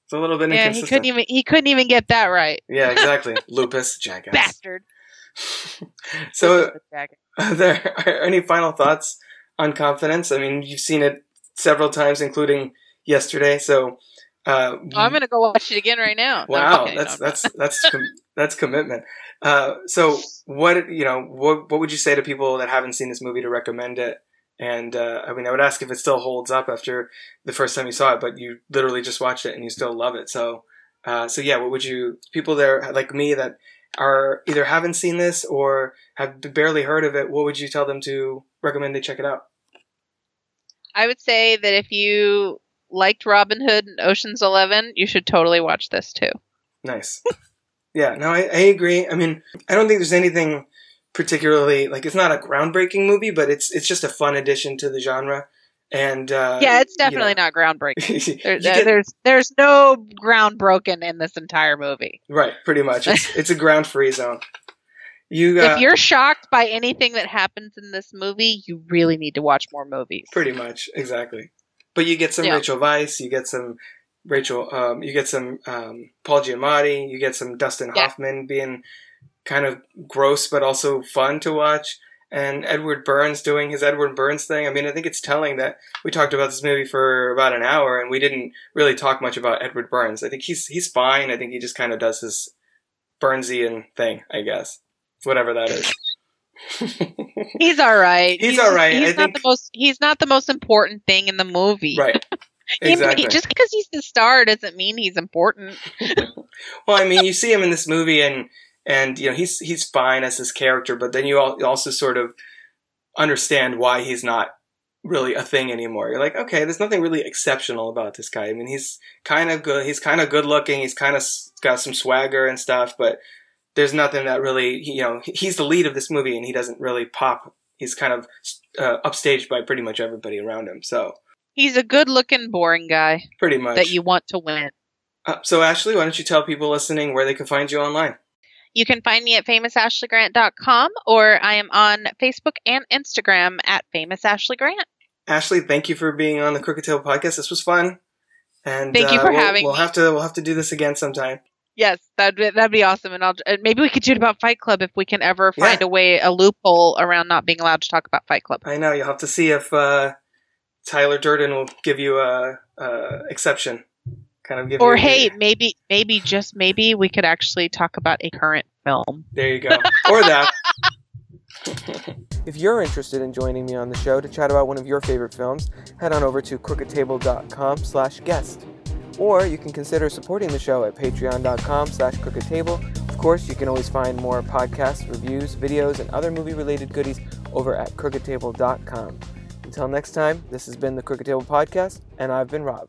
It's a little bit Yeah, he couldn't even he couldn't even get that right. Yeah, exactly. Lupus, jackass. Bastard. so, Lupus the dragon. are there are any final thoughts on confidence? I mean, you've seen it several times, including yesterday. So, uh, Oh, I'm gonna go watch it again right now. No, Wow, kidding. that's No, that's that's com- that's commitment. Uh, so what you know what what would you say to people that haven't seen this movie to recommend it? And uh, I mean, I would ask if it still holds up after the first time you saw it, but you literally just watched it and you still love it. So, uh, so yeah, what would you people there like me that are either haven't seen this or have barely heard of it? What would you tell them to recommend they check it out? I would say that if you liked Robin Hood and Ocean's Eleven, you should totally watch this too. Nice. yeah, no, I, I agree. I mean, I don't think there's anything particularly like it's not a groundbreaking movie, but it's it's just a fun addition to the genre. And uh, yeah, it's you know, definitely not groundbreaking. There, get- there's there's no ground broken in this entire movie. right, pretty much. It's it's a ground free zone. You uh, if you're shocked by anything that happens in this movie, you really need to watch more movies. pretty much exactly, but you get some Yeah. Rachel Weisz, you get some Rachel, um, you get some um, Paul Giamatti, you get some Dustin Yeah. Hoffman being kind of gross but also fun to watch. And Edward Burns doing his Edward Burns thing. I mean, I think it's telling that we talked about this movie for about an hour and we didn't really talk much about Edward Burns. I think he's he's fine. I think he just kind of does his Burnsian thing, I guess, whatever that is. He's all right. He's all right. He's I not think- the most. He's not the most important thing in the movie. right. He- Exactly. just because he's the star doesn't mean he's important. Well, I mean, you see him in this movie, and and you know he's he's fine as his character, but then you also sort of understand why he's not really a thing anymore. You're like, okay, there's nothing really exceptional about this guy. I mean, he's kind of good. He's kind of good looking. He's kind of got some swagger and stuff, but there's nothing that really, you know, he's the lead of this movie, and he doesn't really pop. He's kind of uh, upstaged by pretty much everybody around him. So He's a good-looking, boring guy pretty much that you want to win. Uh, so Ashley, why don't you tell people listening where they can find you online? You can find me at famousashleygrant.com or I am on Facebook and Instagram at famousashleygrant. Ashley, thank you for being on the Crooked Table podcast. This was fun. And Thank you uh, for we'll, having We'll me. have to we'll have to do this again sometime. Yes, that'd be, that'd be awesome, and I'll uh, maybe we could do it about Fight Club if we can ever find Yeah. a way a loophole around not being allowed to talk about Fight Club. I know you'll have to see if uh, Tyler Durden will give you a, a exception. Kind of give Or you, hey, maybe maybe just maybe we could actually talk about a current film. there you go, or that. if you're interested in joining me on the show to chat about one of your favorite films, head on over to crookedtable.com/guest. Or you can consider supporting the show at patreon.com slash crookedtable. Of course, you can always find more podcasts, reviews, videos, and other movie-related goodies over at crookedtable.com. Until next time, this has been the Crooked Table Podcast, and I've been Rob.